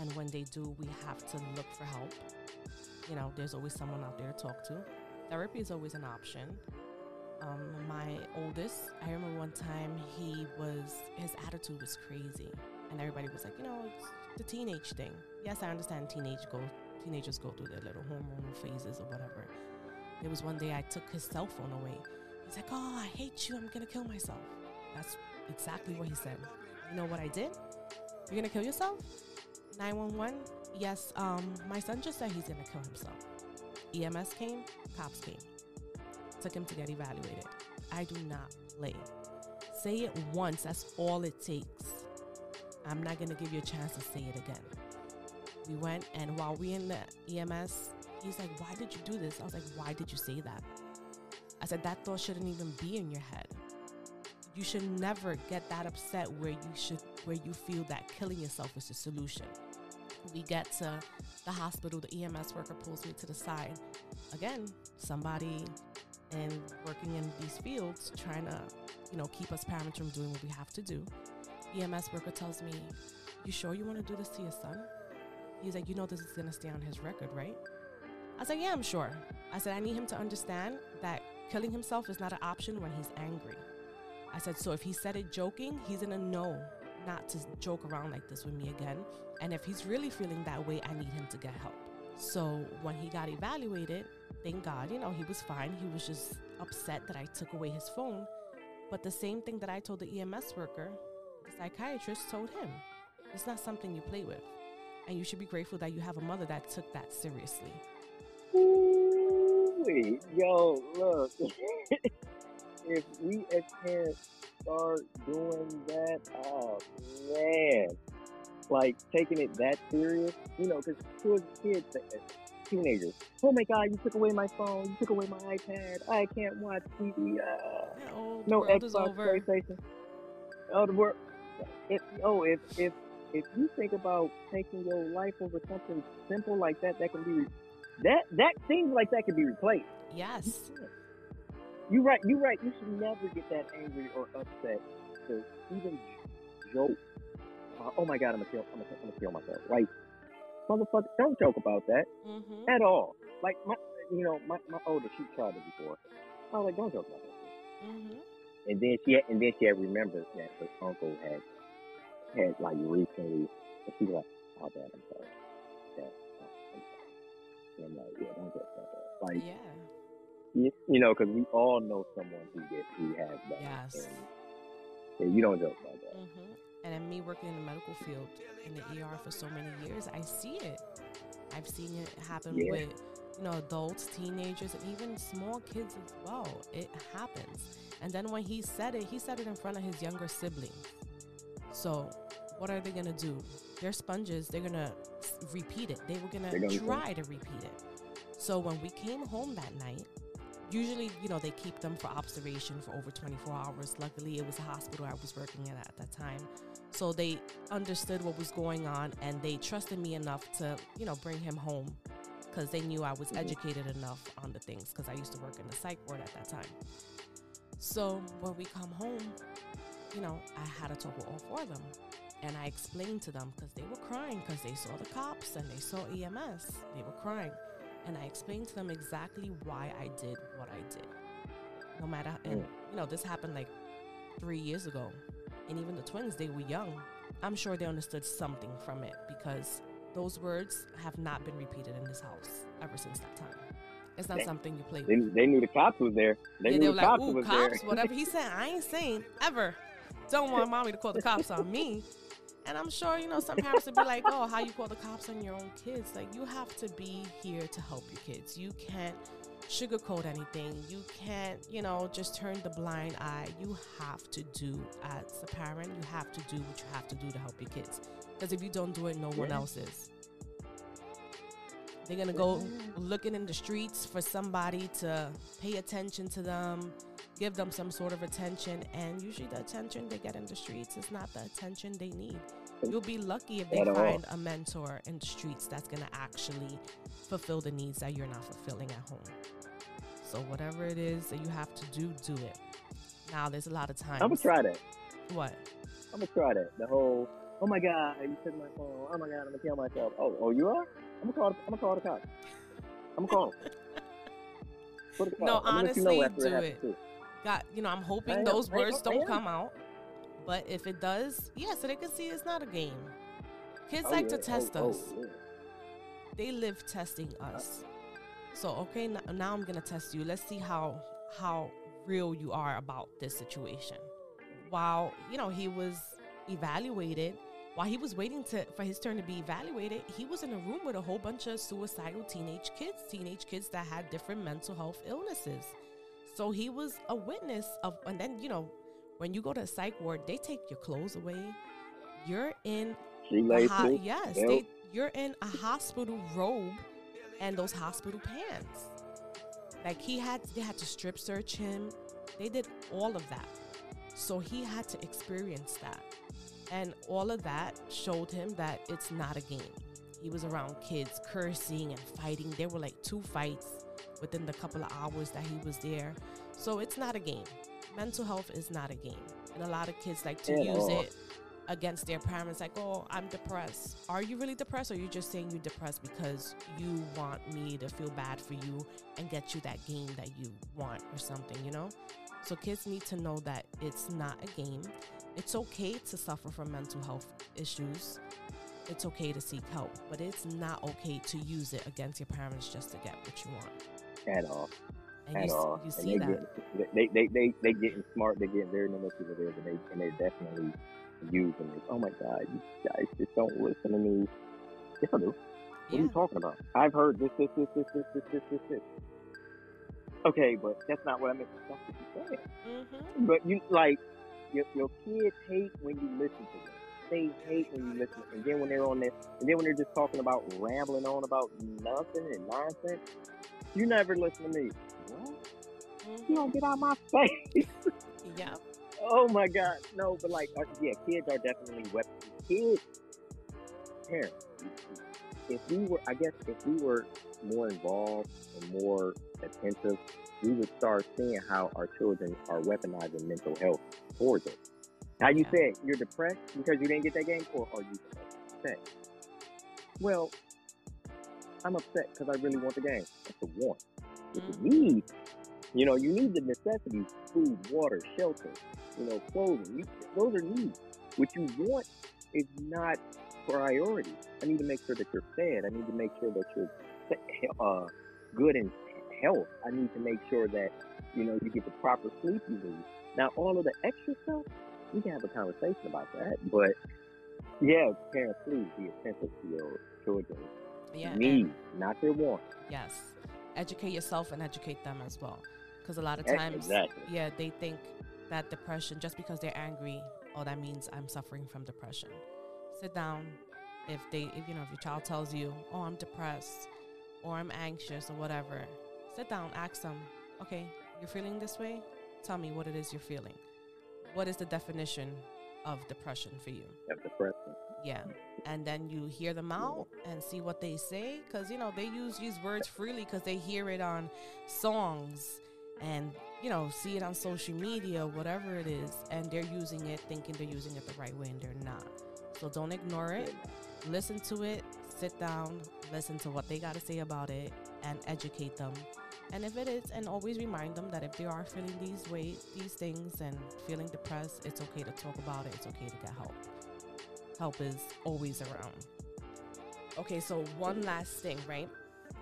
and when they do we have to look for help you know there's always someone out there to talk to. Therapy is always an option. Um, my oldest i remember one time he was his attitude was crazy. And everybody was like you know it's the teenage thing. Yes i understand teenage go teenagers go through their little hormonal phases or whatever. There was one day i took his cell phone away. He's like oh i hate you. I'm gonna kill myself. That's exactly what he said. You know what i did? You're gonna kill yourself? 911 yes um my son just said he's gonna kill himself. Ems came cops came. Took him to get evaluated. I do not play. Say it once that's all it takes. I'm not gonna give you a chance to say it again. We went and while we in the ems he's like why did you do this? I was like why did you say that? I said that thought shouldn't even be in your head. You should never get that upset where you should where you feel that killing yourself is the solution we get to the hospital the ems worker pulls me to the side. Again somebody and working in these fields trying to you know keep us parents from doing what we have to do. Ems worker tells me you sure you want to do this to your son? He's like you know this is going to stay on his record right? I said yeah i'm sure. I said i need him to understand that killing himself is not an option when he's angry. I said, so if he said it joking, he's gonna know not to joke around like this with me again. And if he's really feeling that way, I need him to get help. So when he got evaluated, thank God, you know, he was fine. He was just upset that I took away his phone. But the same thing that I told the EMS worker, the psychiatrist told him, it's not something you play with. And you should be grateful that you have a mother that took that seriously. Ooh-wee. Yo, look. if we as parents start doing that, oh man, like taking it that serious, you know, because kids, kids, uh, teenagers, oh my God, you took away my phone, you took away my iPad, I can't watch TV, uh, oh, no Xbox, over. PlayStation. Oh, the world. If, oh, if if if you think about taking your life over something simple like that, that can be re- that that seems like that can be replaced. Yes. You right. You're right. You should never get that angry or upset to even joke. Uh, oh my God, I'm gonna kill. I'm gonna, I'm gonna kill myself. Like, motherfucker, don't joke about that Mm-hmm. at all. Like my, you know, my my older, she tried it before. I was like, don't joke about that. Mm-hmm. And then she had, and then she had remembered that her uncle had had like recently, and she was like, "Oh, dad, I'm sorry." Dad, I'm sorry. And I'm like, "Yeah, don't joke about that." Like, Yeah. You, you know, because we all know someone who did who has that. Yes. And, yeah, you don't joke about that. hmm And then me working in the medical field in the ER for so many years, I see it. I've seen it happen Yeah. with you know adults, teenagers, and even small kids as well. It happens. And then when he said it, he said it in front of his younger sibling. So what are they gonna do? They're sponges. They're gonna repeat it. They were gonna, gonna try to repeat it. So when we came home that night, usually, you know, they keep them for observation for over 24 hours. Luckily, it was a hospital I was working at at that time. So they understood what was going on and they trusted me enough to, you know, bring him home because they knew I was Mhm. educated enough on the things because I used to work in the psych ward at that time. So when we come home, you know, I had to talk with all four of them. And I explained to them because they were crying because they saw the cops and they saw EMS. They were crying. And I explained to them exactly why I did what I did. No matter, and Mm. you know, this happened like three years ago. And even the twins, they were young. I'm sure they understood something from it because those words have not been repeated in this house ever since that time. It's not Damn. something you play They, with. they knew the cops was there. They yeah, knew they the like, cops cops, there. whatever he said. I ain't saying ever. Don't want mommy to call the cops on me. And I'm sure, you know, some parents would be like, oh, how you call the cops on your own kids? Like, you have to be here to help your kids. You can't sugarcoat anything. You can't, you know, just turn the blind eye. You have to do, as a parent, you have to do what you have to do to help your kids. Because if you don't do it, no one Yeah. else is. They're going to go looking in the streets for somebody to pay attention to them, give them some sort of attention. And usually, the attention they get in the streets is not the attention they need. You'll be lucky if they At all. find a mentor in the streets that's going to actually fulfill the needs that you're not fulfilling at home. So, whatever it is that you have to do, do it. Now, there's a lot of times. I'm gonna try that. What? I'm gonna try that. The whole, oh my god, you took my phone. Oh my god, I'm gonna kill myself. Oh, oh, you are? I'm gonna call. I'm gonna call the cops. I'm gonna call. 'em. Put a call. No, I'm gonna you know honestly, do it. You know i'm hoping those words don't come out. But if it does yeah so they can see it's not a game. Kids Oh, like yeah. to test oh, us. Oh, yeah. they live testing us. So okay n- now i'm gonna test you. Let's see how how real you are about this situation. While you know he was evaluated while he was waiting to for his turn to be evaluated he was in a room with a whole bunch of suicidal teenage kids teenage kids that had different mental health illnesses so he was a witness of and then you know when you go to a psych ward they take your clothes away you're in Shoelaces. ho- yes, Yep. they, you're in a hospital robe and those hospital pants. Like he had, they had to strip search him. They did all of that, so he had to experience that, and all of that showed him that it's not a game. He was around kids cursing and fighting. There were like two fights within the couple of hours that he was there, so it's not a game. Mental health is not a game, and a lot of kids like to At use it against their parents like oh i'm depressed. Are you really depressed or are you just saying you're depressed because you want me to feel bad for you and get you that game that you want or something you know? So kids need to know that it's not a game. It's okay to suffer from mental health issues. It's okay to seek help but it's not okay to use it against your parents just to get what you want At all. and At you, all. and you see they that Get, they, they, they, they getting smart. They're getting very manipulative, and they, and they're definitely using it. Oh my God, you guys just don't listen to me. Yes, I do. What are you talking about? I've heard this, this, this, this, this, this, this, this, this. Okay, but that's not what I meant. That's what you're saying. mm-hmm. But you like your, your kids hate when you listen to them. They hate when you listen, and then when they're on there, and then when they're just talking about rambling on about nothing and nonsense, you never listen to me. What? You don't get out of my face. yeah Oh my God, no! But like, uh, yeah, kids are definitely weapons. Kids, parents. If we were, I guess, if we were more involved and more attentive, we would start seeing how our children are weaponizing mental health towards us. How you Yeah. said you're depressed because you didn't get that game, or are you upset? Well, I'm upset because I really want the game. That's a want. What you need, you know, you need the necessities: food, water, shelter, you know, clothing. You, those are needs. What you want is not priority. I need to make sure that you're fed. I need to make sure that you're uh, good in health. I need to make sure that you know you get the proper sleep you need. Now, all of the extra stuff, we can have a conversation about that. But yeah, parents, please be attentive to your children's yeah needs, not their wants. Yes. Educate yourself and educate them as well. Because a lot of times, exactly. yeah, they think that depression, just because they're angry, oh, that means I'm suffering from depression. Sit down. If they, if you know, if your child tells you, oh, I'm depressed or I'm anxious or whatever, sit down, ask them, okay, you're feeling this way. Tell me what it is you're feeling. What is the definition of depression for you? That's depressing. Yeah. And then you hear them out and see what they say. Because, you know, they use these words freely because they hear it on songs and, you know, see it on social media, whatever it is. And they're using it thinking they're using it the right way and they're not. So don't ignore it. Listen to it. Sit down. Listen to what they got to say about it and educate them. And if it is, and always remind them that if they are feeling these ways, these things, and feeling depressed, it's okay to talk about it. It's okay to get help help is always around. Okay, so one last thing, right?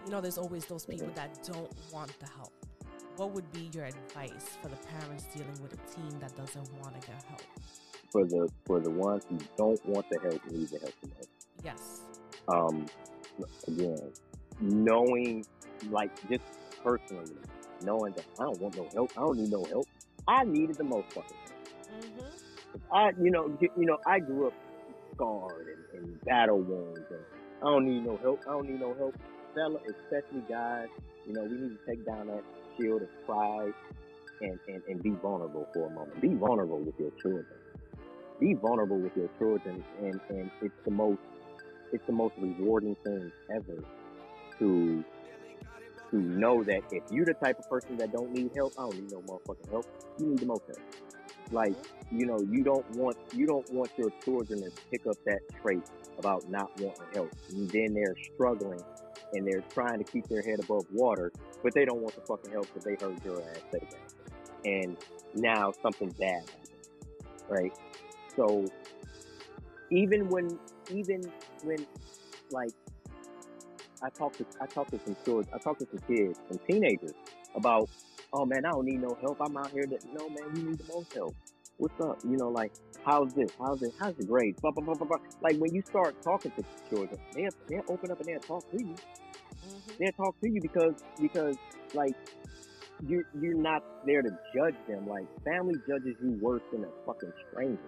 You know, there's always those people that don't want the help. What would be your advice for the parents dealing with a teen that doesn't want to get help? For the for the ones who don't want the help, need the help the most. Yes. Um, again, knowing, like, just personally, knowing that I don't want no help, I don't need no help. I needed the most fucking help. Mm-hmm. I, you know, you, you know, I grew up scarred and, and battle wounds, and I don't need no help. I don't need no help. Fella, especially guys, you know, we need to take down that shield of pride and, and, and be vulnerable for a moment. Be vulnerable with your children. Be vulnerable with your children, and, and it's the most it's the most rewarding thing ever to to know that if you're the type of person that don't need help, I don't need no motherfucking help. You need the most help. Like, you know, you don't want you don't want your children to pick up that trait about not wanting help. And then they're struggling and they're trying to keep their head above water, but they don't want the fucking help because they heard your ass say that. And now something bad happens. Right? So even when even when like I talk to I talk to some children, I talk to some kids, some teenagers about, oh man, I don't need no help. I'm out here that no man, we need the most help. What's up? You know, like how's this? How's this? How's the grades? Blah, blah, blah. Like when you start talking to children, they they'll open up and they'll talk to you. Mm-hmm. They'll talk to you because because like you're you're not there to judge them. Like family judges you worse than a fucking stranger.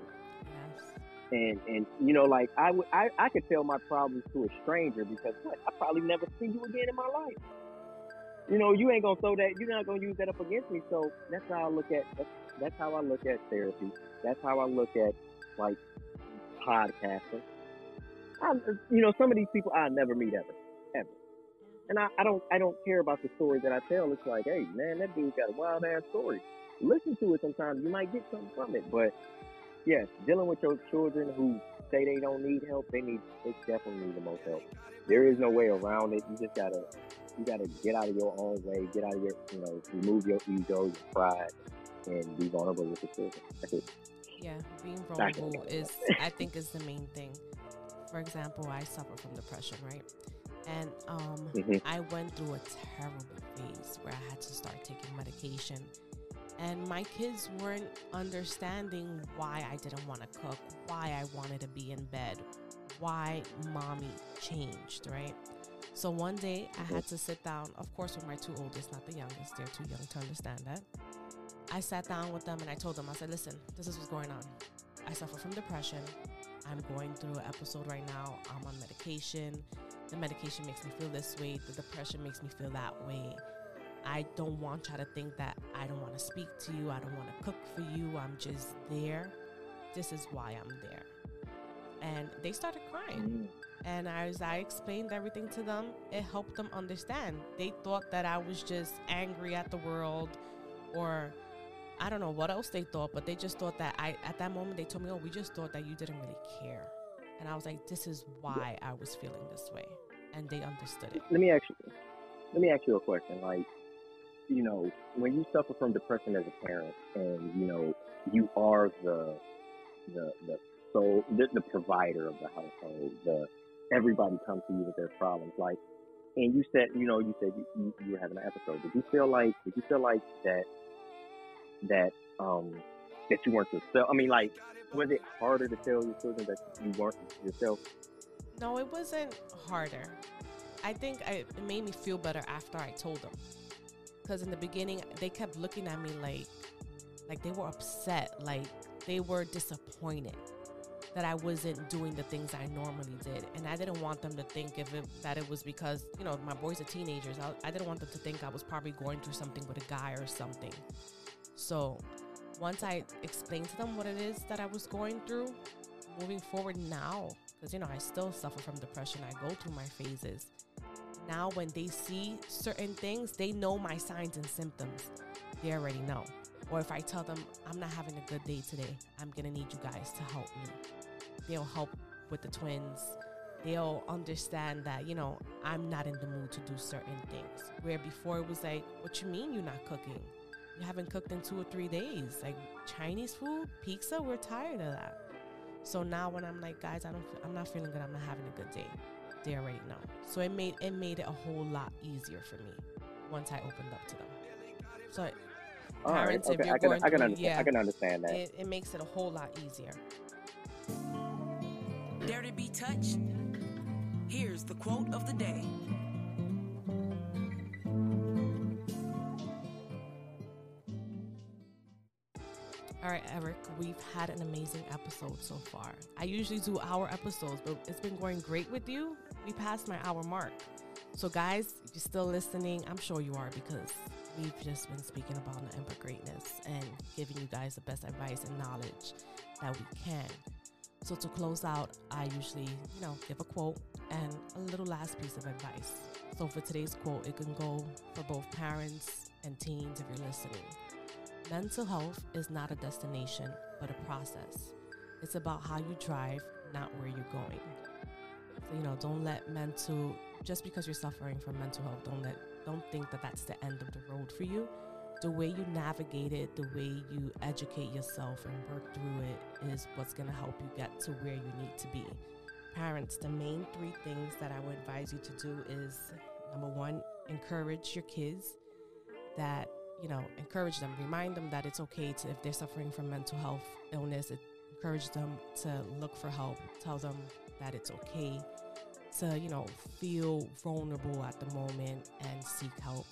Yes. And and you know, like I would I, I could tell my problems to a stranger because what I probably never see you again in my life. You know, you ain't gonna throw that. You're not gonna use that up against me. So that's how I look at. That's, that's how I look at therapy. That's how I look at like podcasting. I, you know, some of these people I never meet ever, ever. And I, I don't I don't care about the story that I tell. It's like, hey man, that dude's got a wild ass story. Listen to it sometimes. You might get something from it. But yes, dealing with your children who say they don't need help, they need they definitely need the most help. There is no way around it. You just gotta you gotta get out of your own way, get out of your you know, remove your ego, your pride, and be vulnerable with your children. That's it. Yeah, being vulnerable is, I think, is the main thing. For example, I suffer from depression, right? And um, Mhm. I went through a terrible phase where I had to start taking medication. And my kids weren't understanding why I didn't want to cook, why I wanted to be in bed, why mommy changed, right? So one day I had to sit down, of course, with my two oldest, not the youngest, they're too young to understand that. I sat down with them and I told them, I said, listen, this is what's going on. I suffer from depression. I'm going through an episode right now. I'm on medication. The medication makes me feel this way. The depression makes me feel that way. I don't want y'all to think that I don't want to speak to you. I don't want to cook for you. I'm just there. This is why I'm there. And they started crying. Mm. And as I explained everything to them, it helped them understand. They thought that I was just angry at the world or I don't know what else they thought, but they just thought that I, at that moment, they told me, oh, we just thought that you didn't really care. And I was like, this is why I was feeling this way. And they understood it. let me ask you let me ask you a question like you know when you suffer from depression as a parent and you know you are the the the sole the, the provider of the household the everybody comes to you with their problems like and you said you know you said you, you, you were having an episode did you feel like did you feel like that that um that you weren't yourself i mean like was it harder to tell your children that you weren't yourself No, it wasn't harder. I think I, it made me feel better after I told them. Because in the beginning, they kept looking at me like, like they were upset, like they were disappointed that I wasn't doing the things I normally did. And I didn't want them to think if it, that it was because, you know, my boys are teenagers. I, I didn't want them to think I was probably going through something with a guy or something. So once I explained to them what it is that I was going through, moving forward now, because, you know, I still suffer from depression, I go through my phases. Now, when they see certain things, they know my signs and symptoms. They already know. Or if I tell them I'm not having a good day today, I'm gonna need you guys to help me. They'll help with the twins. They'll understand that, you know, I'm not in the mood to do certain things. Where before it was like, what you mean you're not cooking? You haven't cooked in two or three days. Like Chinese food, pizza, we're tired of that. So now when I'm like, guys, I don't, I'm not feeling good. I'm not having a good day. They already know. So it made it made it a whole lot easier for me once I opened up to them. So All right, parents, okay, if you're I can, going I can through, understand. yeah, I can understand that. it, it makes it a whole lot easier. Dare to be touched? Here's the quote of the day. All right, Eric, we've had an amazing episode so far. I usually do hour episodes, but it's been going great with you. We passed my hour mark. So, guys, if you're still listening, I'm sure you are because we've just been speaking about Ember greatness and giving you guys the best advice and knowledge that we can. So, to close out, I usually, you know, give a quote and a little last piece of advice. So, for today's quote, it can go for both parents and teens if you're listening. Mental health is not a destination, but a process. It's about how you drive, not where you're going. So, you know, don't let mental, just because you're suffering from mental health, don't let, don't think that that's the end of the road for you. The way you navigate it, the way you educate yourself and work through it is what's going to help you get to where you need to be. Parents, the main three things that I would advise you to do is number one, encourage your kids that you know, encourage them, remind them that it's okay to, if they're suffering from mental health illness, it, encourage them to look for help, tell them that it's okay to, you know, feel vulnerable at the moment and seek help.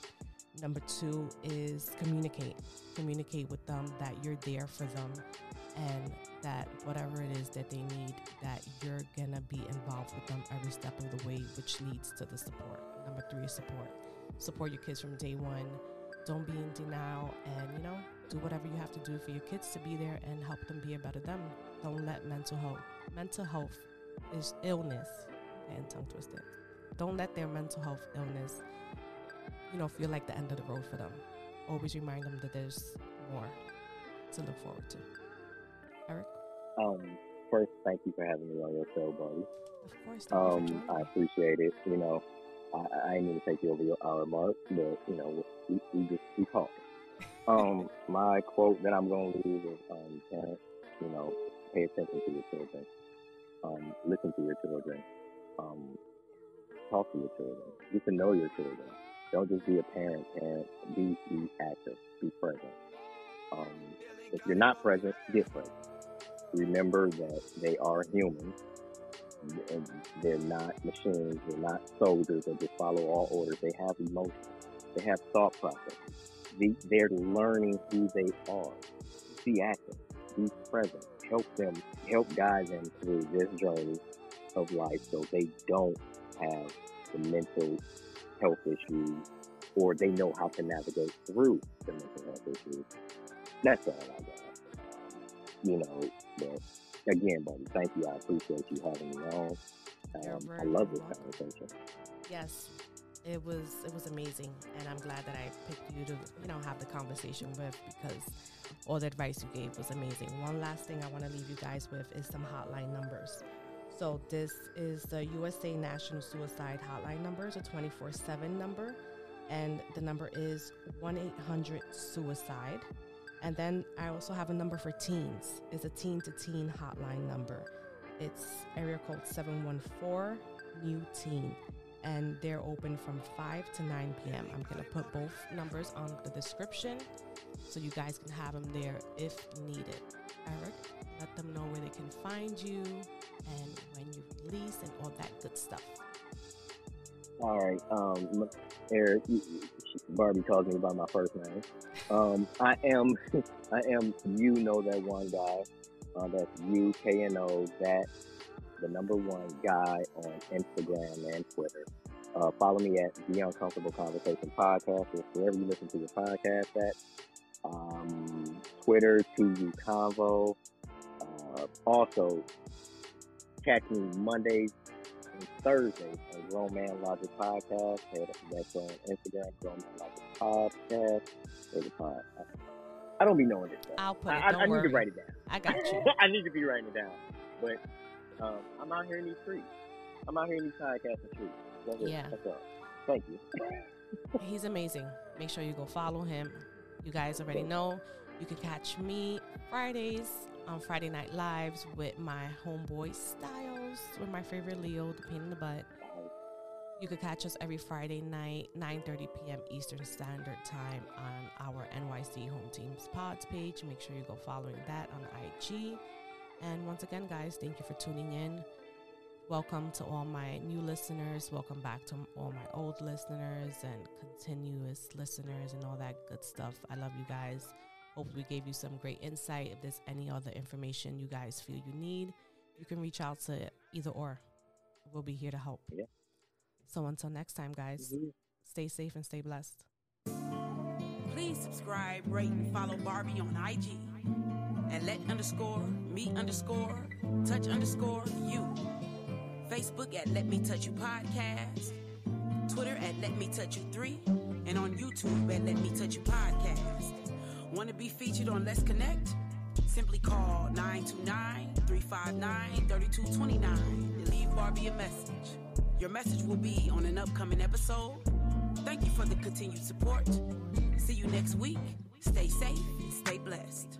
Number two is communicate. Communicate with them that you're there for them and that whatever it is that they need, that you're gonna be involved with them every step of the way, which leads to the support. Number three is support. Support your kids from day one don't be in denial and you know do whatever you have to do for your kids to be there and help them be a better them don't let mental health mental health is illness and tongue twisted don't let their mental health illness you know feel like the end of the road for them always remind them that there's more to look forward to eric Um, first, thank you for having me on your show, buddy. of course thank you for Um, I appreciate it. You know, I, I ain't mean to take you over your hour mark, but you know, we, we just we talking. Um, my quote that I'm going to leave is, um, parents, you know, pay attention to your children. Um, listen to your children. Um, talk to your children. Get to know your children. Don't just be a parent. Parent, be be active. Be present. Um, if you're not present, get present. Remember that they are humans and they're not machines, they're not soldiers that just follow all orders. They have emotions, they have thought processes. They, they're learning who they are. Be active, be present, help them, help guide them through this journey of life so they don't have the mental health issues or they know how to navigate through the mental health issues. That's all I got. You know, but again, buddy, thank you. I appreciate you having me on. Um, I love this welcome. conversation. yes it was it was amazing and i'm glad that i picked you to you know have the conversation with because all the advice you gave was amazing one last thing i want to leave you guys with is some hotline numbers so this is the usa national suicide hotline number. It's a 24-7 number. And the number is 1-800-suicide and then i also have a number for teens. It's a teen to teen hotline number. It's area code 714 new teen. And they're open from 5 to 9 p.m. I'm going to put both numbers on the description so you guys can have them there if needed. Eric, let them know where they can find you and when you release and all that good stuff. All right, um, Eric, Barbie calls me by my first name. Um, I am, I am. You know that one guy. Uh, that's U K N O that the number one guy on Instagram and Twitter. Uh, follow me at the Uncomfortable Conversation Podcast, or wherever you listen to your podcast at. Um, Twitter, TU Convo. Uh, also, catch me Mondays and Thursdays on Grown Man Logic Podcast. That's on Instagram, Grown Man Logic Podcast. There's a pod. I don't be knowing this stuff. I'll put it. I, Don't I, I need to write it down. I got you. I need to be writing it down. But um, I'm out here in these streets. I'm out here in these podcasting streets. That's it. Yeah. That's all. Thank you. He's amazing. Make sure you go follow him. You guys already know. You can catch me Fridays on Friday Night Lives with my homeboy Styles, with my favorite Leo, the pain in the butt. You could catch us every Friday night, 9:30 p.m. Eastern Standard Time on our NYC Home Teams Pods page. Make sure you go following that on IG. And once again, guys, thank you for tuning in. Welcome to all my new listeners. Welcome back to all my old listeners and continuous listeners and all that good stuff. I love you guys. Hope we gave you some great insight. If there's any other information you guys feel you need, you can reach out to either or. We'll be here to help. Yeah. So until next time, guys, mm-hmm. stay safe and stay blessed. Please subscribe, rate, and follow Barbie on IG at let underscore me underscore touch underscore you. Facebook at Let Me Touch You Podcast. Twitter at Let Me Touch You 3. And on YouTube at Let Me Touch You Podcast. Want to be featured on Let's Connect? Simply call 929 359 3229 to leave Barbie a message. Your message will be on an upcoming episode. Thank you for the continued support. See you next week. Stay safe, stay blessed.